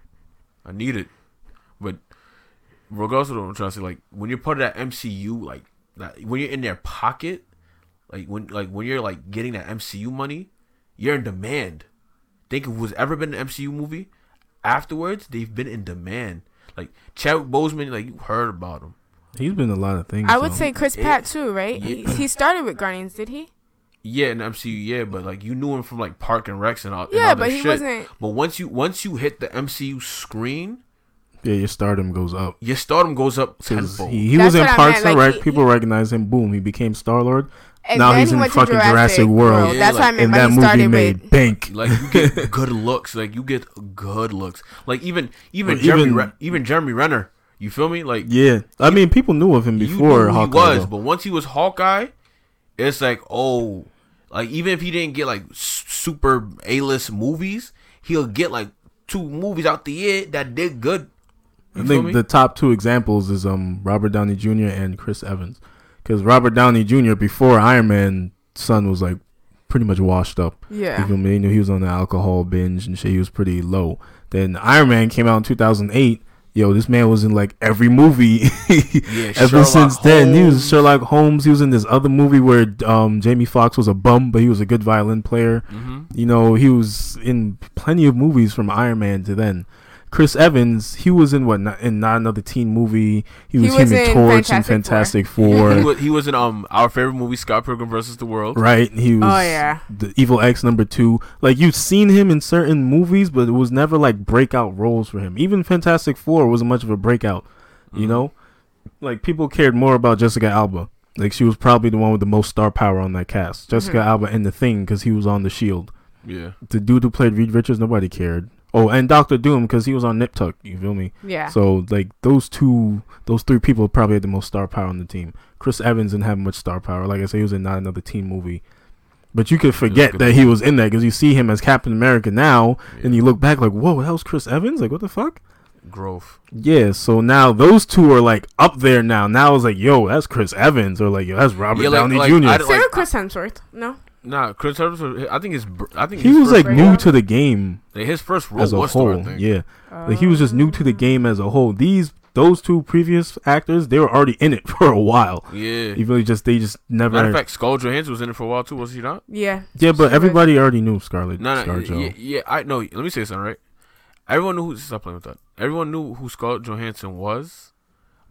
I need it. But regardless of what I'm trying to say, like when you're part of that MCU, like that when you're in their pocket, like when like when you're like getting that MCU money, you're in demand. Think of who's ever been an MCU movie. Afterwards, they've been in demand. Like Chadwick Boseman, like you heard about him. He's been a lot of things. I would though. say Chris Yeah. Pratt too, right? He, Yeah. he started with Guardians, did he? Yeah, in the MCU, yeah, but like you knew him from like Parks and Rec and all. and Yeah, all that but he shit. wasn't. But once you once you hit the MCU screen, yeah, your stardom goes up. your stardom goes up 'Cause tenfold. He, he was in what Parks and Rec. he- People recognize him. Boom, he became Star Lord. And Now he's he in went fucking Jurassic World. Yeah, That's what I like- meant and that movie started made with. bank. like you get good looks. Like you get good looks. Like even even Or Jeremy even- Re- even Jeremy Renner. You feel me? Like Yeah, I mean, people knew of him you before knew who Hawkeye. he was, though. but once he was Hawkeye, it's like oh, like even if he didn't get like super A list movies, he'll get like two movies out the year that did good. You I think me? the top two examples is um Robert Downey Jr. and Chris Evans, because Robert Downey Jr. before Iron Man, son was like pretty much washed up. You Yeah. feel me? You know, he was on the alcohol binge and shit. He was pretty low. Then Iron Man came out in 2008. Yo, this man was in like every movie. Yeah, Ever since then, he was. Sherlock Holmes. He was in this other movie where um, Jamie Foxx was a bum, but he was a good violin player. Mhm. You know, he was in plenty of movies from Iron Man to then. Chris Evans, he was in what? Not, in not another teen movie. He was, was Human in Torch and Fantastic Fantastic he, Four. was, he was in um our favorite movie, Scott Pilgrim versus the World. right? He was. Oh yeah. the Evil Ex number two. Like you've seen him in certain movies, but it was never like breakout roles for him. Even Fantastic Four wasn't much of a breakout. You Mhm. know, like people cared more about Jessica Alba. Like she was probably the one with the most star power on that cast. Jessica Mhm. Alba in the Thing because he was on the Shield. Yeah. The dude who played Reed Richards, nobody cared. Oh, and Doctor Doom because he was on Nip Tuck. You feel me? Yeah. So like those two, those three people probably had the most star power on the team. Chris Evans didn't have much star power. Like I said, he was in not another teen movie. But you could forget that he was in there because you see him as Captain America now, and you look back like, whoa, that was Chris Evans. Like what the fuck? Growth. Yeah. So now those two are like up there now. Now it's like, yo, that's Chris Evans, or like, yo, that's Robert Yeah, like- Downey like, Jr. I- Same like, with Chris Hemsworth. No. Nah, Chris Evans. I think his. I think he his was first like role- new to the game Like, his first role as a was Thor, I whole. think. Yeah. Like he was just new to the game as a whole. These those two previous actors, they were already in it for a while. Yeah. Even really just they just never. Matter of fact, Scarlett Johansson was in it for a while too, was she not? Yeah. yeah, but everybody already knew Scarlett. No, no, Scarlett yeah, yeah, I know. Let me say something, right? Everyone knew who. Stop playing with that. Everyone knew who Scarlett Johansson was,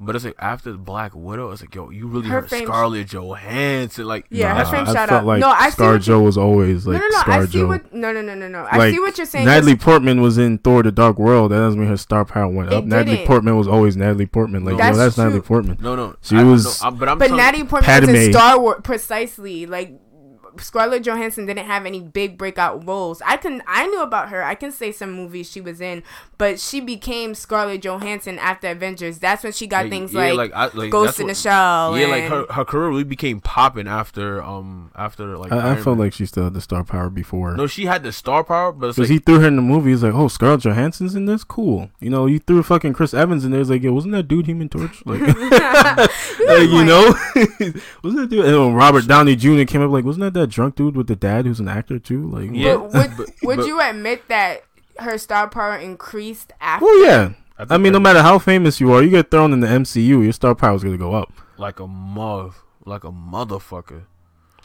but it's like after Black Widow, it's like, yo, you really Her heard fame- Scarlett Johansson, like, Yeah, Nah, her fame I shot up. like no, I see Scar what you- Joe was always like no, no, no. Scar I see Joe. what. No, no, no, no, no. I Like, see what you're saying. Natalie Portman was in Thor: The Dark World. That doesn't mean her star power went It up. Natalie didn't. Portman was always Natalie Portman. Like, That's yo, that's Natalie. Portman. no, no, She I- was- no, I'm- but I'm But Natalie Portman was in Star Wars precisely. Like Scarlett Johansson didn't have any big breakout roles. I can I knew about her. I can say some movies she was in, but she became Scarlett Johansson after Avengers. That's when she got like, things yeah, like, I, like Ghost that's in the Shell. Yeah, like her, her career really became popping after um after like I, I felt Man. like she still had the star power before. no, she had the star power, but Because like he threw her in the movie. He's like, oh, Scarlett Johansson's in this? Cool. You know, you threw fucking Chris Evans in there. It's like, yo, wasn't that dude Human Torch? Like, like, you know? wasn't that dude? And when Robert Downey Jr. came up, like, wasn't that that drunk dude with the dad who's an actor too? Like, Yeah. But would, But- would but- you admit that her star power increased after? Well, yeah. think I mean, no matter how famous you are, you get thrown in the MCU, your star power is gonna go up. like a mother, like a motherfucker.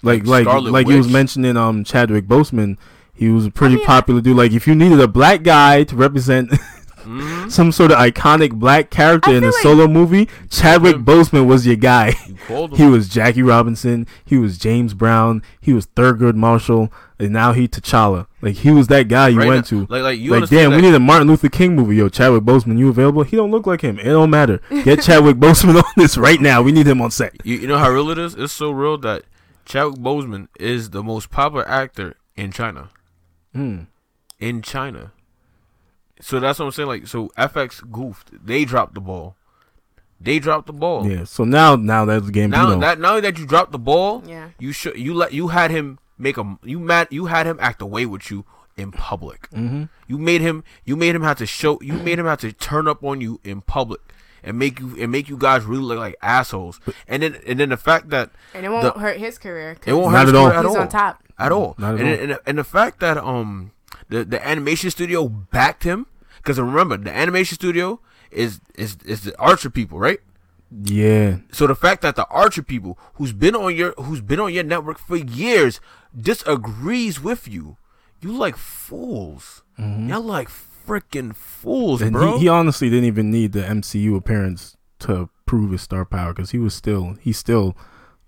Like, Like like, Scarlet like you was mentioning, um, Chadwick Boseman. He was a pretty mean, popular dude. Like, if you needed a black guy to represent hmm some sort of iconic black character in a like- solo movie, Chadwick him. Boseman was your guy. You. He was Jackie Robinson. He was James Brown. He was Thurgood Marshall, and now he T'Challa. Like he was that guy you Right went now- to. Like, like you like damn, that, we need a Martin Luther King movie. Yo, Chadwick Boseman, you available? He don't look like him. It don't matter. Get Chadwick Boseman on this right now. We need him on set. You, you know how real it is? It's so real that Chadwick Boseman is the most popular actor in China. Hmm. In China. So that's what I'm saying. Like, so FX goofed. They dropped the ball. They dropped the ball. Yeah. So now, now that's Gambino. Now that now that you dropped the ball, Yeah. you should you let you had him make a you mad you had him act away with you in public. hmm You made him you made him have to show you made him have to turn up on you in public and make you and make you guys really look like assholes. And then and then the fact that And it won't The- hurt his career. it won't Not hurt his at all. career at He's all on top. at all. Not at and, all. And, and the fact that um the the animation studio backed him because remember the animation studio is is is the Archer people, right? Yeah. So the fact that the Archer people, who's been on your who's been on your network for years, disagrees with you, you like fools. Y'all like freaking fools, Mm-hmm. And bro. he, he honestly didn't even need the MCU appearance to prove his star power because he was still he's still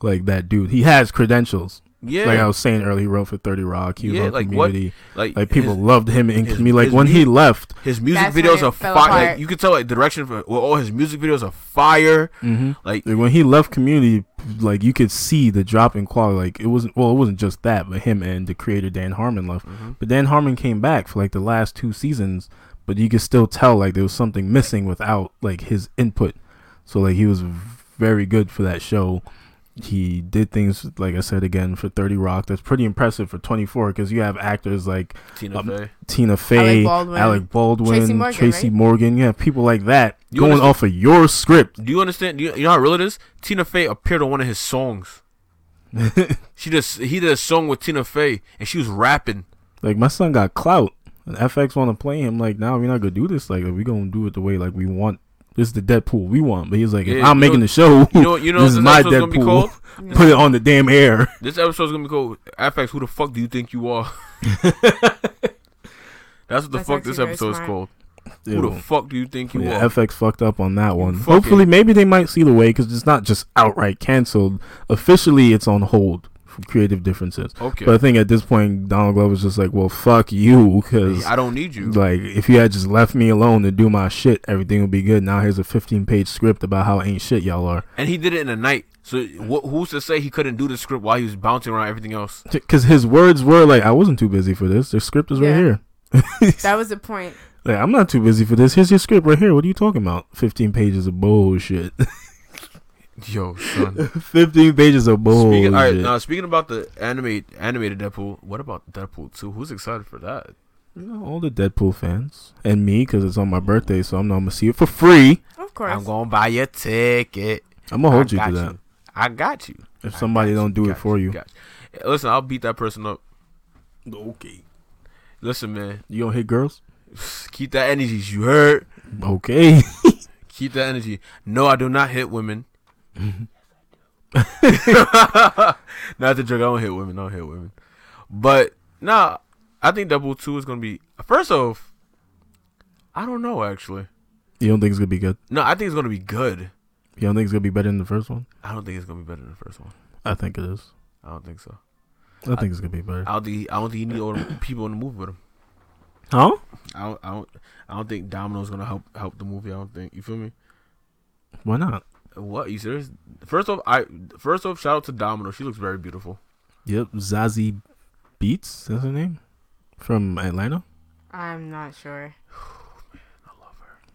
like that dude. He has credentials. Yeah, Like I was saying earlier, he wrote for Thirty Rock. He Yeah, wrote like what- Community. like Like people his, loved him in his- Community. Like his when he left, his music That's videos are fire. Like you can tell, like the direction for well, all his music videos are fire. hmm Like like when he left Community, like you could see the drop in quality. Like it wasn't well, it wasn't just that, but him and the creator Dan Harmon left. mhm. But Dan Harmon came back for like the last two seasons, but you could still tell like there was something missing without like his input. So like he was very good for that show. He did things like I said again for Thirty Rock. That's pretty impressive for twenty four because you have actors like Tina Um, Fey. Tina Fey, Baldwin. Alec Baldwin, Tracy Morgan, Tracy right? Morgan. You have people like that You going understand- off of your script. Do you understand? Do you, you know how real it is? Tina Fey appeared on one of his songs. She just he did a song with Tina Fey and she was rapping. Like my son got clout, and FX want to play him. Like, now we're not gonna do this. Like, we gonna do it the way like we want. This is the Deadpool we want. But he's like, if Yeah, I'm making know- the show, You know, you know this what is this my episode's gonna Deadpool. Put it on the damn air. This episode's gonna be called FX. Who the fuck do you think you are? That's what the That's fuck this very episode's smart. called. Who the fuck do you think you yeah, are? FX fucked up on that one. fucking- Hopefully, maybe they might see the way because it's not just outright canceled. Officially, it's on hold for creative differences. Okay, But I think at this point, Donald Glover's just like, well, fuck you, because I don't need you. like if you had just left me alone to do my shit, everything would be good. Now here's a 15 page script about how ain't shit y'all are. And he did it in a night. So wh- who's to say he couldn't do the script while he was bouncing around everything else? Because his words were like, I wasn't too busy for this. The script is right Yeah. here. That was the point. Like, I'm not too busy for this. Here's your script right here. What are you talking about? 15 pages of bullshit. Yo, son. 15 pages of bullshit. Speaking, all right, now speaking about the animate animated Deadpool, what about Deadpool two? Who's excited for that? You know, all the Deadpool fans and me because it's on my birthday, so I'm not gonna see it for free. Of course. I'm gonna buy your ticket. I'm gonna hold I you to got that. I got you. If I somebody don't do it for you, got you. Eh, listen, I'll beat that person up. okay. Listen, man, You don't hit girls? keep that energy. You heard? Okay. Keep that energy. No, I do not hit women. Not the joke. I don't hit women. I don't hit women. But nah, I think Double Two is gonna be. First off, I don't know actually. You don't think it's gonna be good? No, I think it's gonna be good. You don't think it's gonna be better than the first one? I don't think it's gonna be better than the first one. I think it is. I don't think so. I think it's gonna be better. I don't think. I don't think you need all the people in the movie with him. Huh? I don't. I don't. I don't think Domino's gonna help help the movie. I don't think. You feel me? Why not? What you serious? First off, I first off, shout out to Domino. She looks very beautiful. Yep, Zazie Beetz. That's her name from Atlanta. I'm not sure.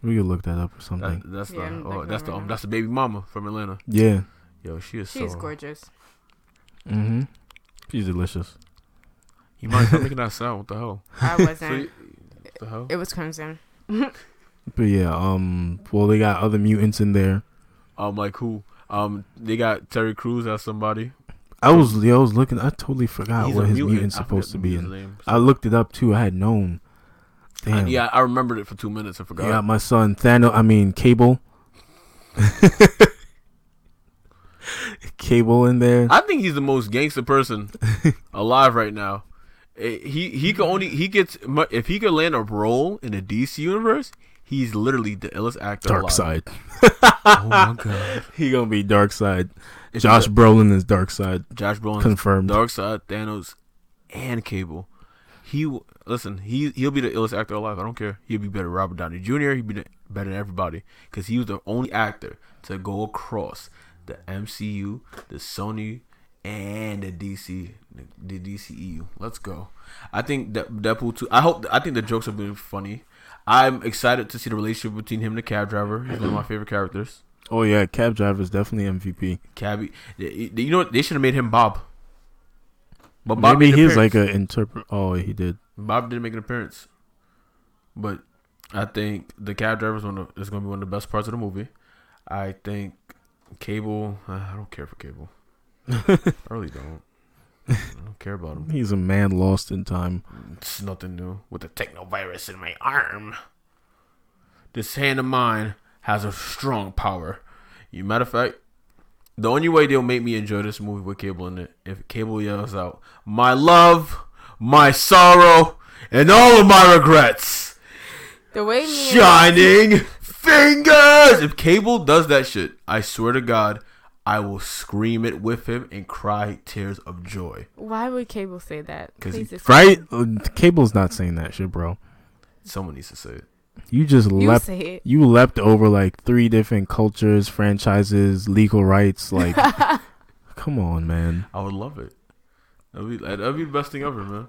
We could look that up or That, something. that's Yeah, the oh, that's the um, that's the baby mama from Atlanta. yeah. Yo, she is She's so gorgeous. Mm-hmm. She's delicious. You might stop making that sound. What the hell? I wasn't. you- what the hell? it was Crimson. But yeah, um, well, they got other mutants in there. Um, like who? Um, they got Terry Crews as somebody. I was, yeah, I was looking. I totally forgot He's what his mutant. mutant's supposed to be his in. name. I looked it up too. I had known. Damn. yeah, I remembered it for two minutes. I forgot. Yeah, my son Thanos. I mean Cable. Cable in there. I think he's the most gangster person alive right now. Eh, He he could only he gets if he could land a role in the DC universe, he's literally the illest actor. Dark alive. Side. Oh my god. He gonna be Darkseid. If Josh he- Brolin is Darkseid. Josh Brolin, Confirmed. Dark Side, Thanos, and Cable. He w- listen. He he'll be the illest actor alive. I don't care. He'll be better. than Robert Downey Jr. He'll be better than everybody because he was the only actor to go across the MCU, the Sony, and the DC, the DCEU. Let's go. I think that Deadpool two. I hope. I think the jokes have been funny. I'm excited to see the relationship between him and the cab driver. He's one of my favorite characters. Oh yeah, Cab Driver is definitely MVP. Cabby, you know what? They should have made him Bob. But Bob Maybe he's like an a interpret. Oh, he did. Bob didn't make an appearance, but I think the cab driver is one of is going to be one of the best parts of the movie. I think Cable. uh, I don't care for Cable. I really don't. I don't care about him. He's a man lost in time. It's nothing new with the technovirus in my arm. This hand of mine has a strong power. You matter of fact, the only way they'll make me enjoy this movie with Cable in it if Cable yells out, "My love, my sorrow, and all of my regrets." The way Shining fingers. If Cable does that shit, I swear to God, I will scream it with him and cry tears of joy. why would Cable say that? 'Cause he- Please explain. Right? Uh, Cable's not saying that shit, bro. Someone needs to say it. You just You leapt. say it. You leapt over like three different cultures, franchises, legal rights. Like, come on, man. I would love it. That'd be that'd be the best thing ever, man.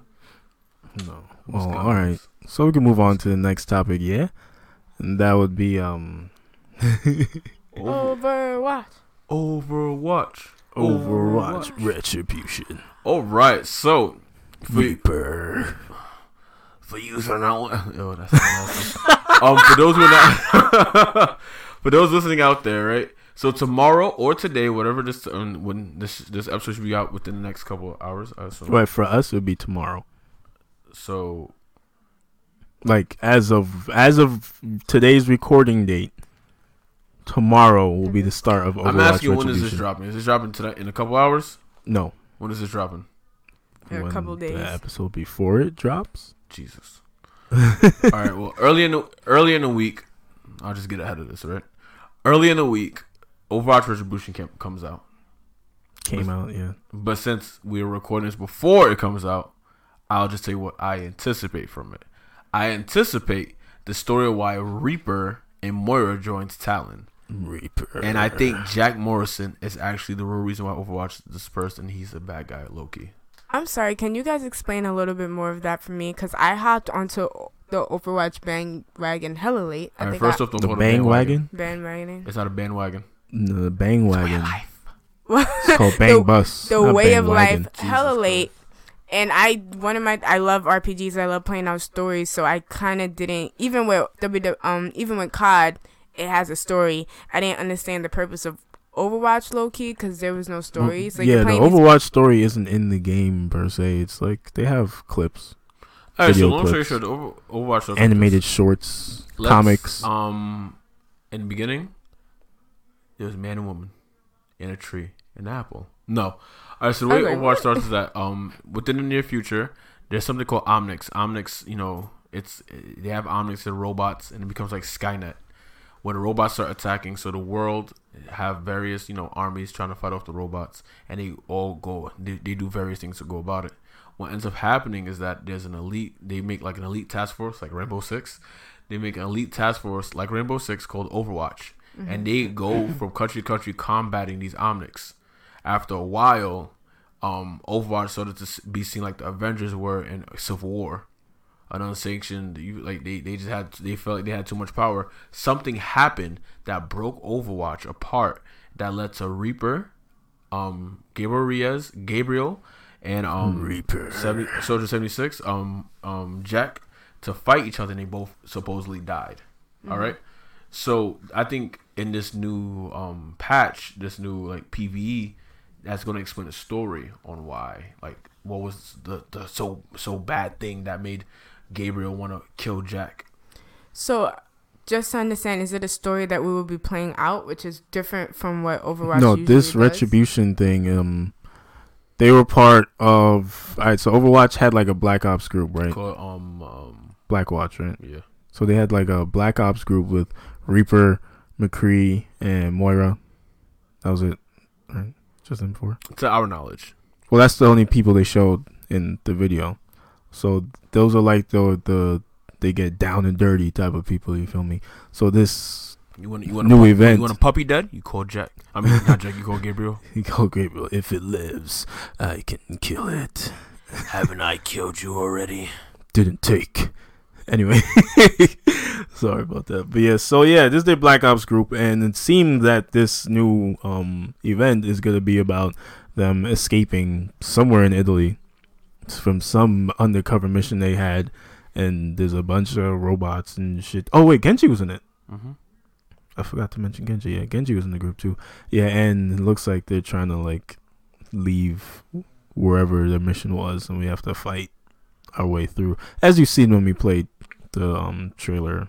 No. What's Well, going all on? right. So we can move on to the next topic, yeah? And that would be um Overwatch. Overwatch. Overwatch Retribution. All right, so for Reaper. for you are not oh that's awesome. um for those who are not for those listening out there, right? So tomorrow or today, whatever this um, when this this episode should be out within the next couple of hours, I assume. Right, for us it would be tomorrow. So Like as of as of today's recording date, tomorrow will be the start of Overwatch I'm asking when is this dropping? Is this dropping tonight in a couple hours? No. When is this dropping? In a when couple days. The episode before it drops. Jesus. All right. Well, early in the early in the week, I'll just get ahead of this. all Right. Early in the week, Overwatch Retribution camp comes out. Came out, yeah. But since we are recording this before it comes out, I'll just tell you what I anticipate from it. I anticipate the story of why Reaper and Moira joins Talon. Reaper. And I think Jack Morrison is actually the real reason why Overwatch is dispersed and he's a bad guy, Loki. I'm sorry. Can you guys explain a little bit more of that for me? Because I hopped onto the Overwatch bandwagon hella late. I All right, think first I, off, don't the go to bang wagon? bandwagon. It's not a bandwagon. The bang wagon. It's called bang bus. the not way bang of wagon. life hella Jesus late. And I one of my I love RPGs. I love playing out stories. So I kind of didn't even with W um even with COD, it has a story. I didn't understand the purpose of Overwatch low key because there was no stories. Like yeah, the playing these- Overwatch story isn't in the game per se. It's like they have clips, All right, so Video long story short, Over, Overwatch does animated shorts, Let's, comics. Um, in the beginning, there was a man and woman in a tree, an apple. No. All right. So the way like, Overwatch what? starts is that um within the near future, there's something called Omnics. Omnics, you know, it's they have Omnics, they're robots, and it becomes like Skynet, where the robots start attacking. So the world have various you know armies trying to fight off the robots, and they all go. They, they do various things to go about it. What ends up happening is that there's an elite. They make like an elite task force, like Rainbow Six. They make an elite task force like Rainbow Six called Overwatch, and they go from country to country combating these Omnics. After a while, um, Overwatch started to be seen like the Avengers were in Civil War, an unsanctioned. You like they, they just had they felt like they had too much power. Something happened that broke Overwatch apart that led to Reaper, um, Gabriel Reyes, Gabriel, and um Reaper. 70, Soldier seventy six, um, um, Jack to fight each other, and they both supposedly died. All right. So I think in this new um patch, this new like PVE, that's going to explain the story on why, like, what was the the so so bad thing that made Gabriel want to kill Jack. So, just to understand, is it a story that we will be playing out, which is different from what Overwatch? no, usually this does? retribution thing. Um, they were part of. All right, so Overwatch had like a Black Ops group, right? Called, um, um, Blackwatch, right? yeah. So they had like a Black Ops group with Reaper, McCree, and Moira. That was it, right? Just them four. To our knowledge, Well, that's the only people they showed in the video. So those are like the the they get down and dirty type of people. You feel me? So this you want you want New a, event. You want a puppy dead? You call Jack. I mean, not Jack. You call Gabriel. you call Gabriel. If it lives, I can kill it. Haven't I killed you already? Didn't take. Anyway, sorry about that. But yeah, so yeah, this is their Black Ops group, and it seemed that this new um event is gonna be about them escaping somewhere in Italy from some undercover mission they had, and there's a bunch of robots and shit. Oh wait, Genji was in it. Mm-hmm. I forgot to mention Genji. Yeah, Genji was in the group too. Yeah, and it looks like they're trying to like leave wherever the mission was, and we have to fight our way through. As you've seen when we played the um trailer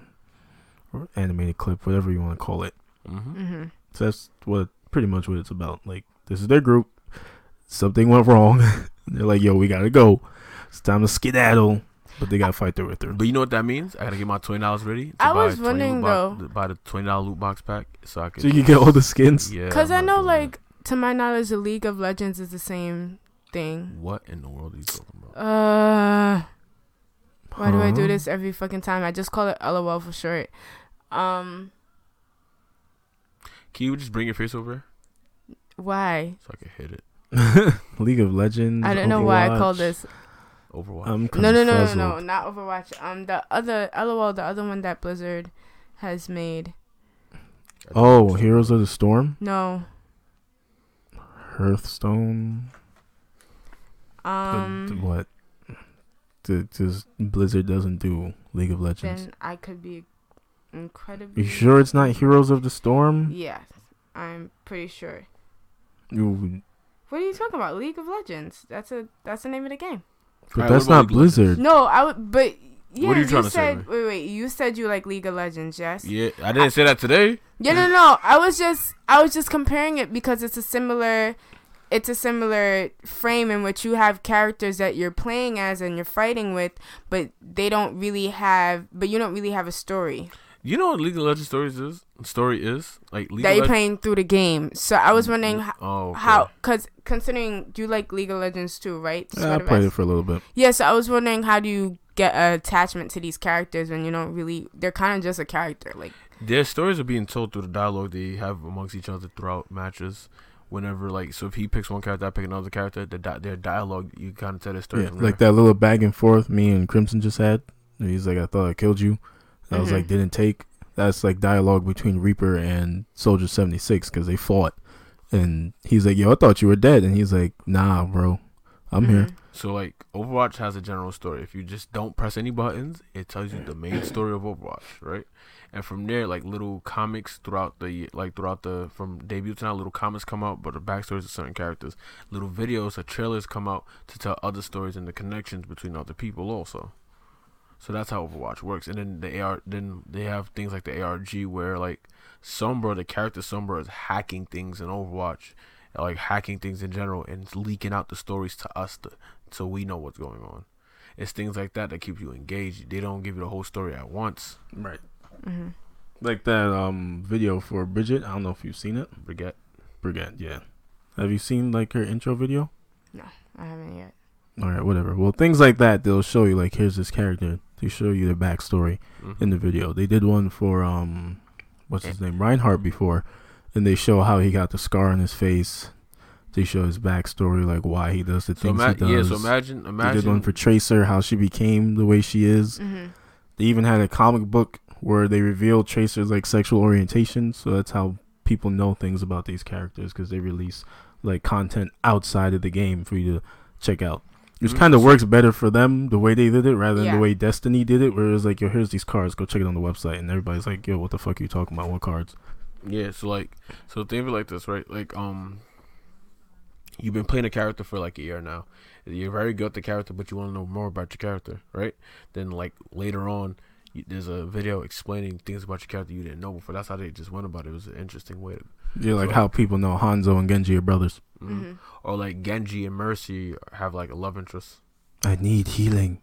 or animated clip, whatever you want to call it. Mm-hmm. Mm-hmm. So that's what pretty much what it's about. Like this is their group. Something went wrong. they're like, "Yo, we gotta go. It's time to skedaddle." But they gotta fight their way through. But you know what that means? I gotta get my twenty dollars ready. To I buy was a 20 wondering, loot box, buy the twenty dollar loot box pack so I can. So you can get all the skins. Yeah. Because I'm I know, doing like, to my knowledge, the League of Legends is the same thing. what in the world are you talking about? Uh, why do I do this every fucking time? I just call it LOL for short. Um, Can you just bring your face over why? so I can hit it? League of Legends. I don't know why I Overwatch. called this. Overwatch. I'm No, no, no, no, no, not Overwatch. Um, the other LOL, the other one that Blizzard has made. Oh, Heroes of the Storm, No. Hearthstone. Um, the what? The, this Blizzard doesn't do League of Legends. then I could be incredibly. you sure it's not Heroes of the Storm? Yes, I'm pretty sure. You, What are you talking about? League of Legends. That's a that's the name of the game. but Alright, that's not League Legends? Blizzard. No, I would, but yeah, What are you trying to say, said. man? wait, wait. You said you like League of Legends, yes? Yeah, I didn't say that today. Yeah, no, no. I was just I was just comparing it because it's a similar it's a similar frame in which you have characters that you're playing as and you're fighting with, but they don't really have but you don't really have a story You know what League of Legends stories is? Story is like League that you're Leg- playing through the game. So I was mm, wondering how, Oh, okay. how cuz considering do you like League of Legends too, right? Yeah, I played it for a little bit. Yeah, so I was wondering how do you get an attachment to these characters when you don't really they're kind of just a character like Their stories are being told through the dialogue they have amongst each other throughout matches. Whenever like, so if he picks one character, I pick another character. The di- their dialogue, you kind of tell their story. Yeah, from like there. that little back and forth me and Crimson just had. He's like, I thought I killed you. I was Mhm. like, didn't take. That's like dialogue between Reaper and Soldier 76 because they fought. And he's like, yo, I thought you were dead. And he's like, nah, bro. I'm here. Mhm. So like, Overwatch has a general story. If you just don't press any buttons, it tells you the main story of Overwatch, right? And from there, like little comics throughout the like throughout the from debut to now, little comics come out, but the backstories of certain characters. Little videos or trailers come out to tell other stories and the connections between other people also. So that's how Overwatch works. And then the AR, then they have things like the ARG where like Sombra, the character Sombra is hacking things in Overwatch, like hacking things in general, and it's leaking out the stories to us, to, so we know what's going on. It's things like that that keep you engaged. They don't give you the whole story at once. Right. Mhm. Like that um video for Bridget. I don't know if you've seen it. Forget. Brigitte, yeah. Have you seen like her intro video? No, I haven't yet. All right, whatever. Well, things like that, they'll show you like here's this character. They show you their backstory Mhm. in the video. They did one for um, what's his name, Reinhardt before, and they show how he got the scar on his face. They show his backstory, like why he does the So things ima- he does. yeah, so imagine, imagine. they imagine. did one for Tracer, how she became the way she is. Mm-hmm. They even had a comic book where they revealed Tracer's like sexual orientation. So that's how people know things about these characters because they release like content outside of the game for you to check out. Which Mhm. kind of works better for them the way they did it rather than Yeah. the way Destiny did it, where it's like, yo, here's these cards, go check it on the website, and everybody's like, yo, what the fuck are you talking about? What cards? Yeah, so like, so think of it like this, right? Like, um, you've been playing a character for like a year now. You're very good at the character, but you want to know more about your character, right? Then like later on, you, there's a video explaining things about your character you didn't know before. That's how they just went about it. It was an interesting way. To, Yeah, like So- how people know Hanzo and Genji are brothers. mhm. Mm-hmm. Or like Genji and Mercy have like a love interest, I need healing.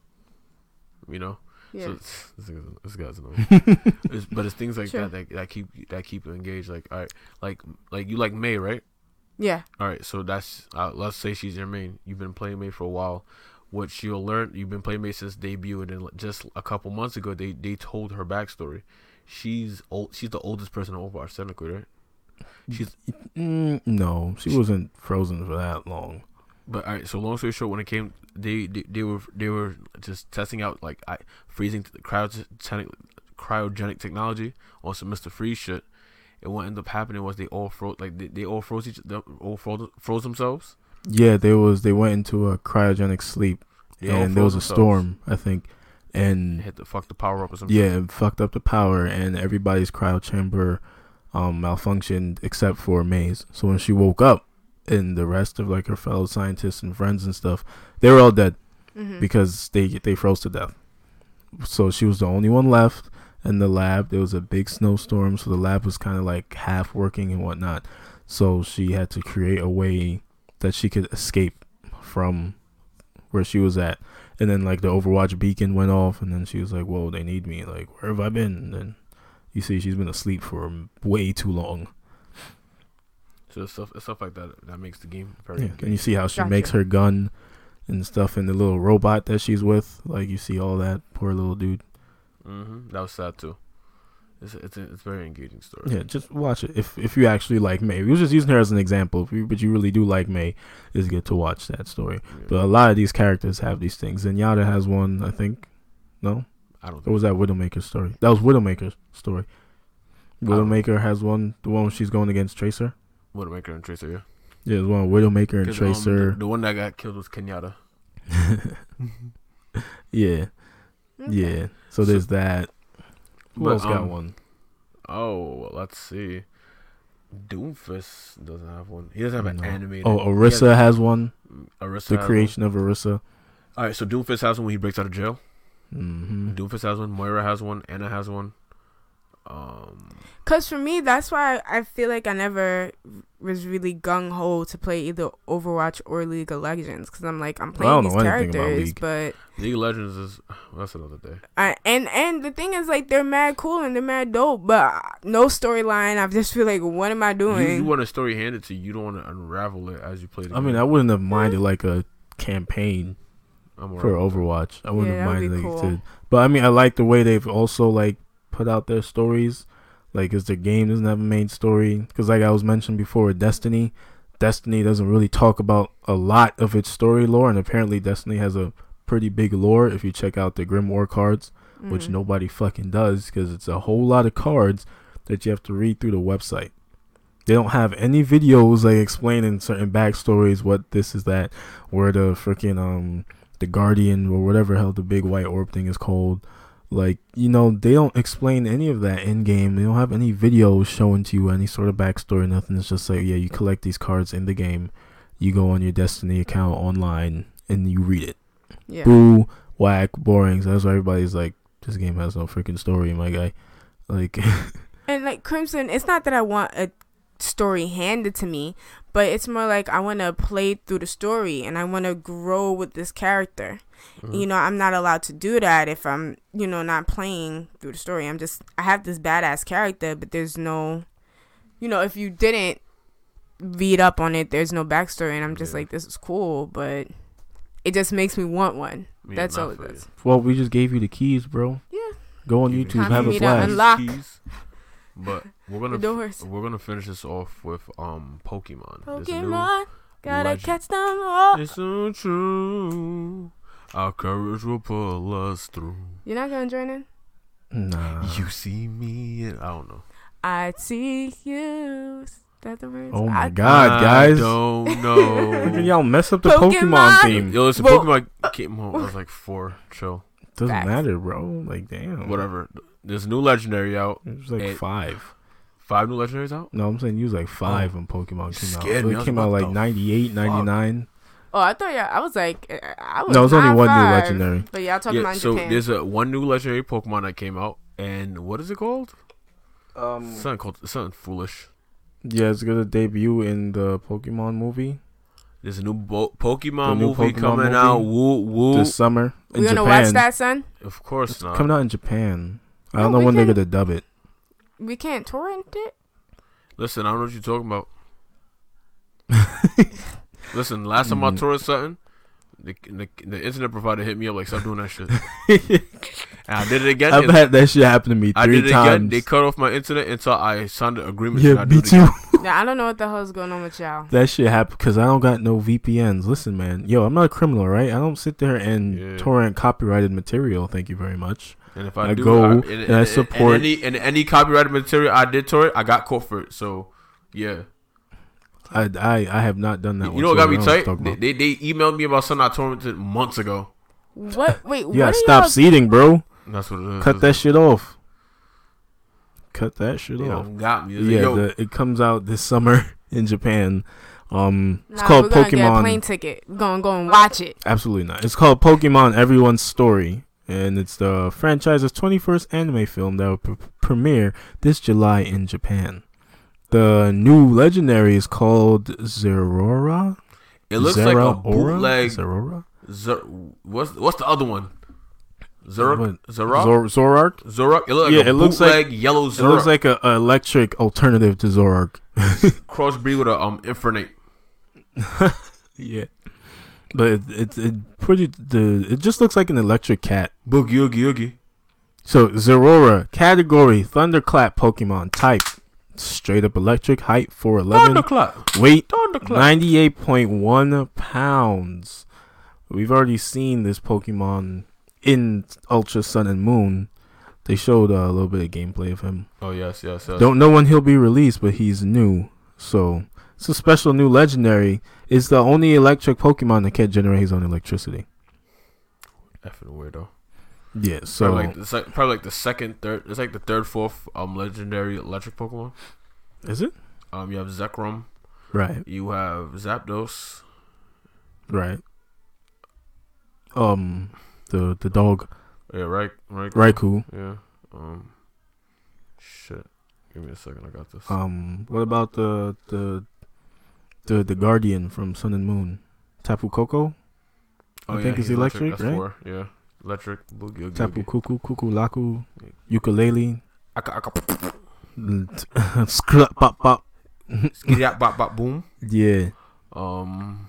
you know. Yeah. So it's, this, guy's- this guy's annoying. It's- but it's things like Sure. that, that that keep that keep you engaged. Like, all right, like like you like Mei, right? yeah. All right, so that's uh, let's say she's your main. You've been playing Mei for a while. What she'll learn, you've been playing Mei since debut, and then just a couple months ago, they they told her backstory. She's old. She's the oldest person in Overwatch, technically, right? She's Mm, no, she wasn't frozen for that long. but all right. So long story short, when it came, they they, they were they were just testing out like I, freezing cryogenic cryogenic technology on some Mister Freeze shit. And what ended up happening was they all froze like they, they all froze each they all froze, froze themselves. Yeah, there was. They went into a cryogenic sleep, They all and there was a themselves. storm, I think, and hit the fuck the power up or something. yeah, it fucked up the power, and everybody's cryo chamber um, malfunctioned except for Mei's. So when she woke up, and the rest of like her fellow scientists and friends and stuff, they were all dead Mm-hmm. because they they froze to death. So she was the only one left in the lab. There was a big snowstorm, so the lab was kind of like half working and whatnot. So she had to create a way that she could escape from where she was at. And then like the Overwatch beacon went off, and then she was like, "Whoa, they need me! Like, where have I been?" And then you see she's been asleep for way too long. So it's stuff, it's stuff like that that makes the game very. Yeah. engaging. And you see how she Gotcha. makes her gun and stuff, and the little robot that she's with. Like you see all that poor little dude. Mm-hmm. That was sad too. It's it's a, it's a very engaging story. Yeah, just watch it if if you actually like Mei. We was just using her as an example, if you, but you really do like Mei. It's good to watch that story. Yeah. But a lot of these characters have these things. And Yada has one, I think. No, I don't. or Think was that Widowmaker's story? That was Widowmaker's story. Widowmaker has one, the one she's going against Tracer. Widowmaker and Tracer, yeah. Yeah, there's one Widowmaker and um, Tracer. the, the one that got killed was Kenyatta. yeah, yeah. So So- there's that. Who But, else got um, one? Oh, let's see. Doomfist doesn't have one. He doesn't have an No. animated. Oh, Orisa has one. has- Orisa The creation of Orisa. All right, so Doomfist has one when he breaks out of jail. hmm Doomfist has one. Moira has one. Ana has one. Um, Cause for me, that's why I feel like I never was really gung ho to play either Overwatch or League of Legends. Cause I'm like I'm Well, I playing don't these know anything about characters, League. but League of Legends is that's another day. I and and the thing is like they're mad cool and they're mad dope, but uh, no storyline. I just feel like what am I doing? you want a story handed to you. You don't want to unravel it as you play the I mean. I wouldn't have minded like a campaign I'm for. Overwatch. I wouldn't Yeah, have minded like cool. to, but I mean, I like the way they've also like put out their stories. Like, is the game doesn't have a main story. Cause like I was mentioned before, Destiny, Destiny doesn't really talk about a lot of its story lore, and apparently Destiny has a pretty big lore. If you check out the Grimoire cards, which Mhm. nobody fucking does, because it's a whole lot of cards that you have to read through the website. They don't have any videos like explaining certain backstories, what this is that, where the freaking um the Guardian or whatever hell the big white orb thing is called. Like, you know, they don't explain any of that in game. They don't have any videos showing to you any sort of backstory, nothing. It's just like, yeah, you collect these cards in the game, you go on your Destiny account online and you read it. yeah. Boo, whack, boring. So that's why everybody's like, this game has no freaking story, my guy. Like, And like Crimson, it's not that I want a story handed to me, but it's more like I want to play through the story and I want to grow with this character. Mm-hmm. You know, I'm not allowed to do that if I'm, you know, not playing through the story. I'm just I have this badass character, but there's no you know, if you didn't read up on it, there's no backstory and I'm just Yeah. like this is cool, but it just makes me want one. Yeah, That's all it does. well, we just gave you the keys, bro. Yeah. Go on Give YouTube, Time have a me flash. unlock. Keys. But we're gonna The doors. we're gonna finish this off with um Pokemon. There's a new- Pokemon, gotta legend. catch them all. It's so true. Our courage will pull us through. You're not gonna join in? Nah. You see me, and I don't know. I see you. Is that the words? Oh my I- God, guys. I don't Look at know. y'all mess up the Pokemon, Pokemon. theme. Yo, listen, Well- Pokemon came home. I was like four. Chill. Doesn't Facts. matter, bro. Like, damn. Whatever. There's a new legendary out. It was like It- five. Five new legendaries out. No, I'm saying you was like five Oh. when Pokemon came out. Scared me. I It came out like the 98, 99. Oh, I thought yeah. I was like, uh, I was. No, it was only not one new legendary. But y'all talking Yeah. about So Japan. there's a one new legendary Pokemon that came out, and what is it called? Um, Something called something foolish. yeah, it's gonna debut in the Pokemon movie There's a new bo- Pokemon The new movie Pokemon coming movie? out. Woo woo. this summer in we gonna Japan. watch that, son. of course It's not. coming out in Japan. I No, don't know when they're gonna dub it. We can't torrent it. Listen, I don't know what you're talking about. Listen, last time I Mm. toured something, the, the the internet provider hit me up like, "Stop doing that shit." and I did it again. I've had that shit happen to me I three did it again. times. They cut off my internet until I signed an agreement. to yeah, not do me too. Now I don't know what the hell's going on with y'all. That shit happened because I don't got no VPNs. Listen, man, yo, I'm not a criminal, right? I don't sit there and Yeah. torrent copyrighted material. Thank you very much. And if I, I do, go I, and and, I support- and any and any copyrighted material I did torrent, I got caught for it. So, yeah, I I, I have not done that. you know what got me tight? don't know what They, they they emailed me about something I torrented months ago. What? Wait, talking about. what You gotta stop seeding, bro. That's what it is. Cut that shit off. Cut that shit You off. got me. It's like, Yeah, yo, the, it comes out this summer in Japan. Um, it's Nah, called we're gonna get a plane ticket. We're gonna go and watch it. Absolutely not. It's called Pokemon Everyone's Story, and it's the franchise's 21st anime film that will pr- premiere this July in Japan. The new legendary is called Zerora. it looks like a bootleg. Zerora. Zer, what's what's the other one? Zorak? Zorak, Zor- Zorark. Zorak. It looks like Yeah, a it looks like- yellow It looks like a, a electric alternative to Zorark. crossbreed with a um Infernape. yeah, but it, it, it pretty the it just looks like an electric cat. Boogie oogie oogie. So Zerora category Thunderclap Pokemon type straight up electric height 411 Thunderclap. weight Thunderclap. 98.1 pounds. We've already seen this Pokemon in Ultra Sun and Moon. They showed uh, a little bit of gameplay of him. Oh yes, yes, yes. Don't know when he'll be released, but he's new. So it's a special new legendary. It's the only electric Pokemon that can't generate his own electricity. Effing weirdo. Yeah, So so like it's probably like the second, third. It's like the third, fourth um legendary electric Pokemon. is it? Um, you have Zekrom. Right, You have Zapdos. right. Um the the dog Yeah, right, right, Raikou. Yeah. Um. Shit. Give me a second. I got this. Um what about the the the the guardian from Sun and Moon? Tapu Koko? I think it's he's electric, That's right? four. Yeah. Electric. Boogie. Oogie, Tapu. Kuku, Kuku Laku, Ukulele, Aka, aka, Skrup Pop Pop. bop, bop, boom. Yeah. Um,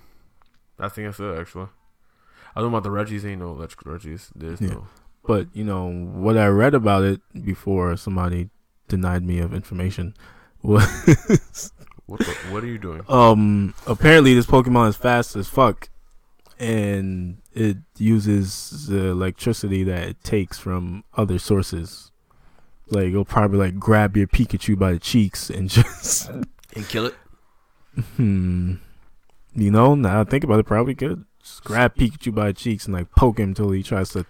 I think that's it actually. I don't know about the Reggies. Ain't no electric Reggies. There's Yeah. no. But you know what I read about it before somebody denied me of information was What the, What are you doing? um apparently this Pokemon is fast as fuck, and it uses the electricity that it takes from other sources. Like it'll probably like grab your Pikachu by the cheeks and just And kill it. hmm. You know, now I think about it, probably could just grab Pikachu by the cheeks and like poke him till he tries to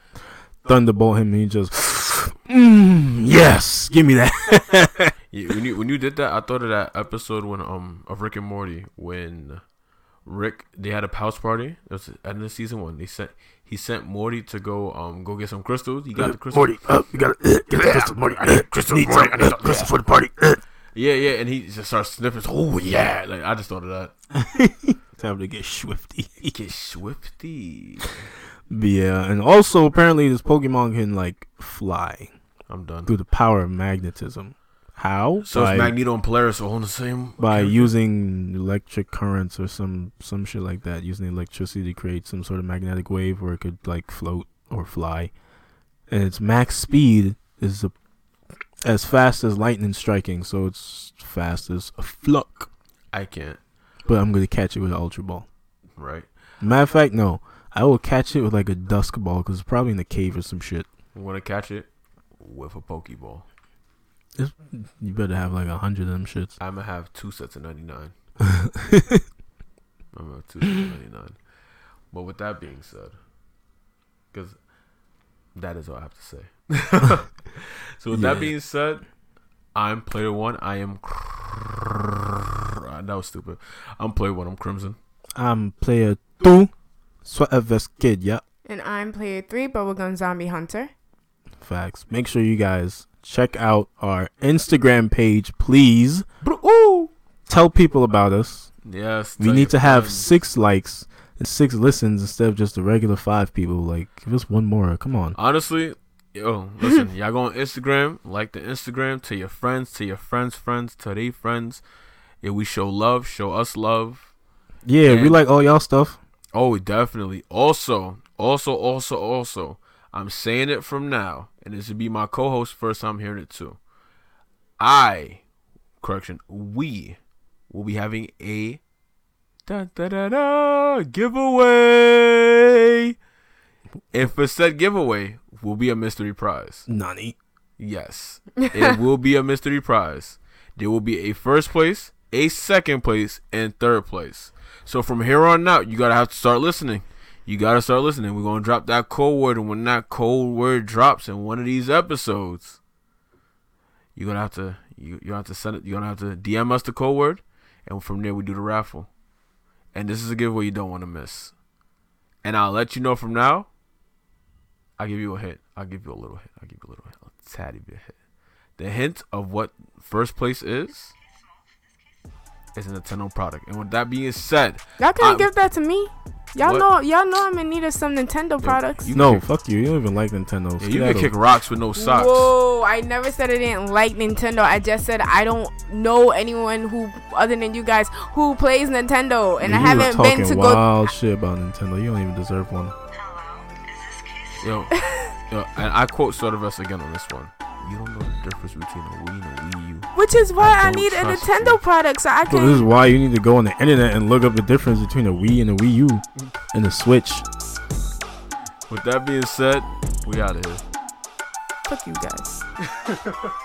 thunderbolt him, and he just, mm, yes, give me that. Yeah, when you when you did that, I thought of that episode when um of Rick and Morty when Rick they had a house party. It was at the end of season one. They sent he sent Morty to go um go get some crystals. He got the crystals. Morty, uh, you gotta uh, get the crystal, Morty. Uh, crystal, need some, uh, crystal for the party. Uh. Yeah, yeah, and he just starts sniffing. Oh yeah, like I just thought of that. Time to get swifty. Get swifty. Yeah, and also apparently this Pokemon can like fly I'm done. through the power of magnetism. How? So by, it's Magneto and Polaris all on the same. by character? using electric currents or some some shit like that, using electricity to create some sort of magnetic wave where it could like float or fly. And its max speed is a, as fast as lightning striking, so it's fast as a fluck. I can't. But I'm gonna catch it with an Ultra Ball. Right. Matter of fact, no, I will catch it with like a Dusk Ball because it's probably in the cave or some shit. I'm gonna catch it with a Pokeball. You better have like a hundred of them shits. I'm gonna have two sets of 99. I'm gonna have two sets of 99. But with that being said, because that is all I have to say. so with Yeah. that being said, I'm player one. I am. That was stupid. I'm player one. I'm Crimson. I'm player two, Sweat vest Kid. Yeah. And I'm player three, Bubblegum Zombie Hunter. Facts. Make sure you guys check out our Instagram page, please. Tell people about us. Yes. We need to have friends. six likes and six listens instead of just the regular five people. Like, give us one more. Come on. Honestly, yo, listen, y'all go on Instagram, like the Instagram to your friends, to your friends' friends, to their friends. Yeah, we show love, show us love. Yeah, we like all y'all stuff. Oh, definitely. Also, also, also, also, I'm saying it from now, and this would be my co-host first time hearing it too. I, correction, we will be having a da da da da giveaway. And for said giveaway, will be a mystery prize. Nani. Yes, it will be a mystery prize. There will be a first place, a second place, and third place. So from here on out, you gotta have to start listening. You gotta start listening. We're gonna drop that code word, and when that code word drops in one of these episodes, you're gonna have to you you have to send it. You're gonna have to DM us the code word, and from there we do the raffle. And this is a giveaway you don't want to miss. And I'll let you know from now. I'll give you a hint. I'll give you a little hint. I'll give you a little hint. A tatty bit hint. The hint of what first place is is a Nintendo product. And with that being said, Y'all can't give that to me. Y'all What? know, y'all know I'm in need of some Nintendo products. you No, can- fuck you. You don't even like Nintendo. yeah, you can kick rocks with no socks. Whoa! I never said I didn't like Nintendo. I just said I don't know anyone who, other than you guys, who plays Nintendo, and I you were haven't been talking to go. wild shit about Nintendo. You don't even deserve one. Yo, yo, and I quote Sodervest again on this one. You don't know the difference between a Wii and a Wii U. Which is why I I, need a Nintendo you. product, so I can. So this is why you need to go on the internet and look up the difference between a Wii and a Wii U and the Switch. With that being said, we out of here. Fuck you guys.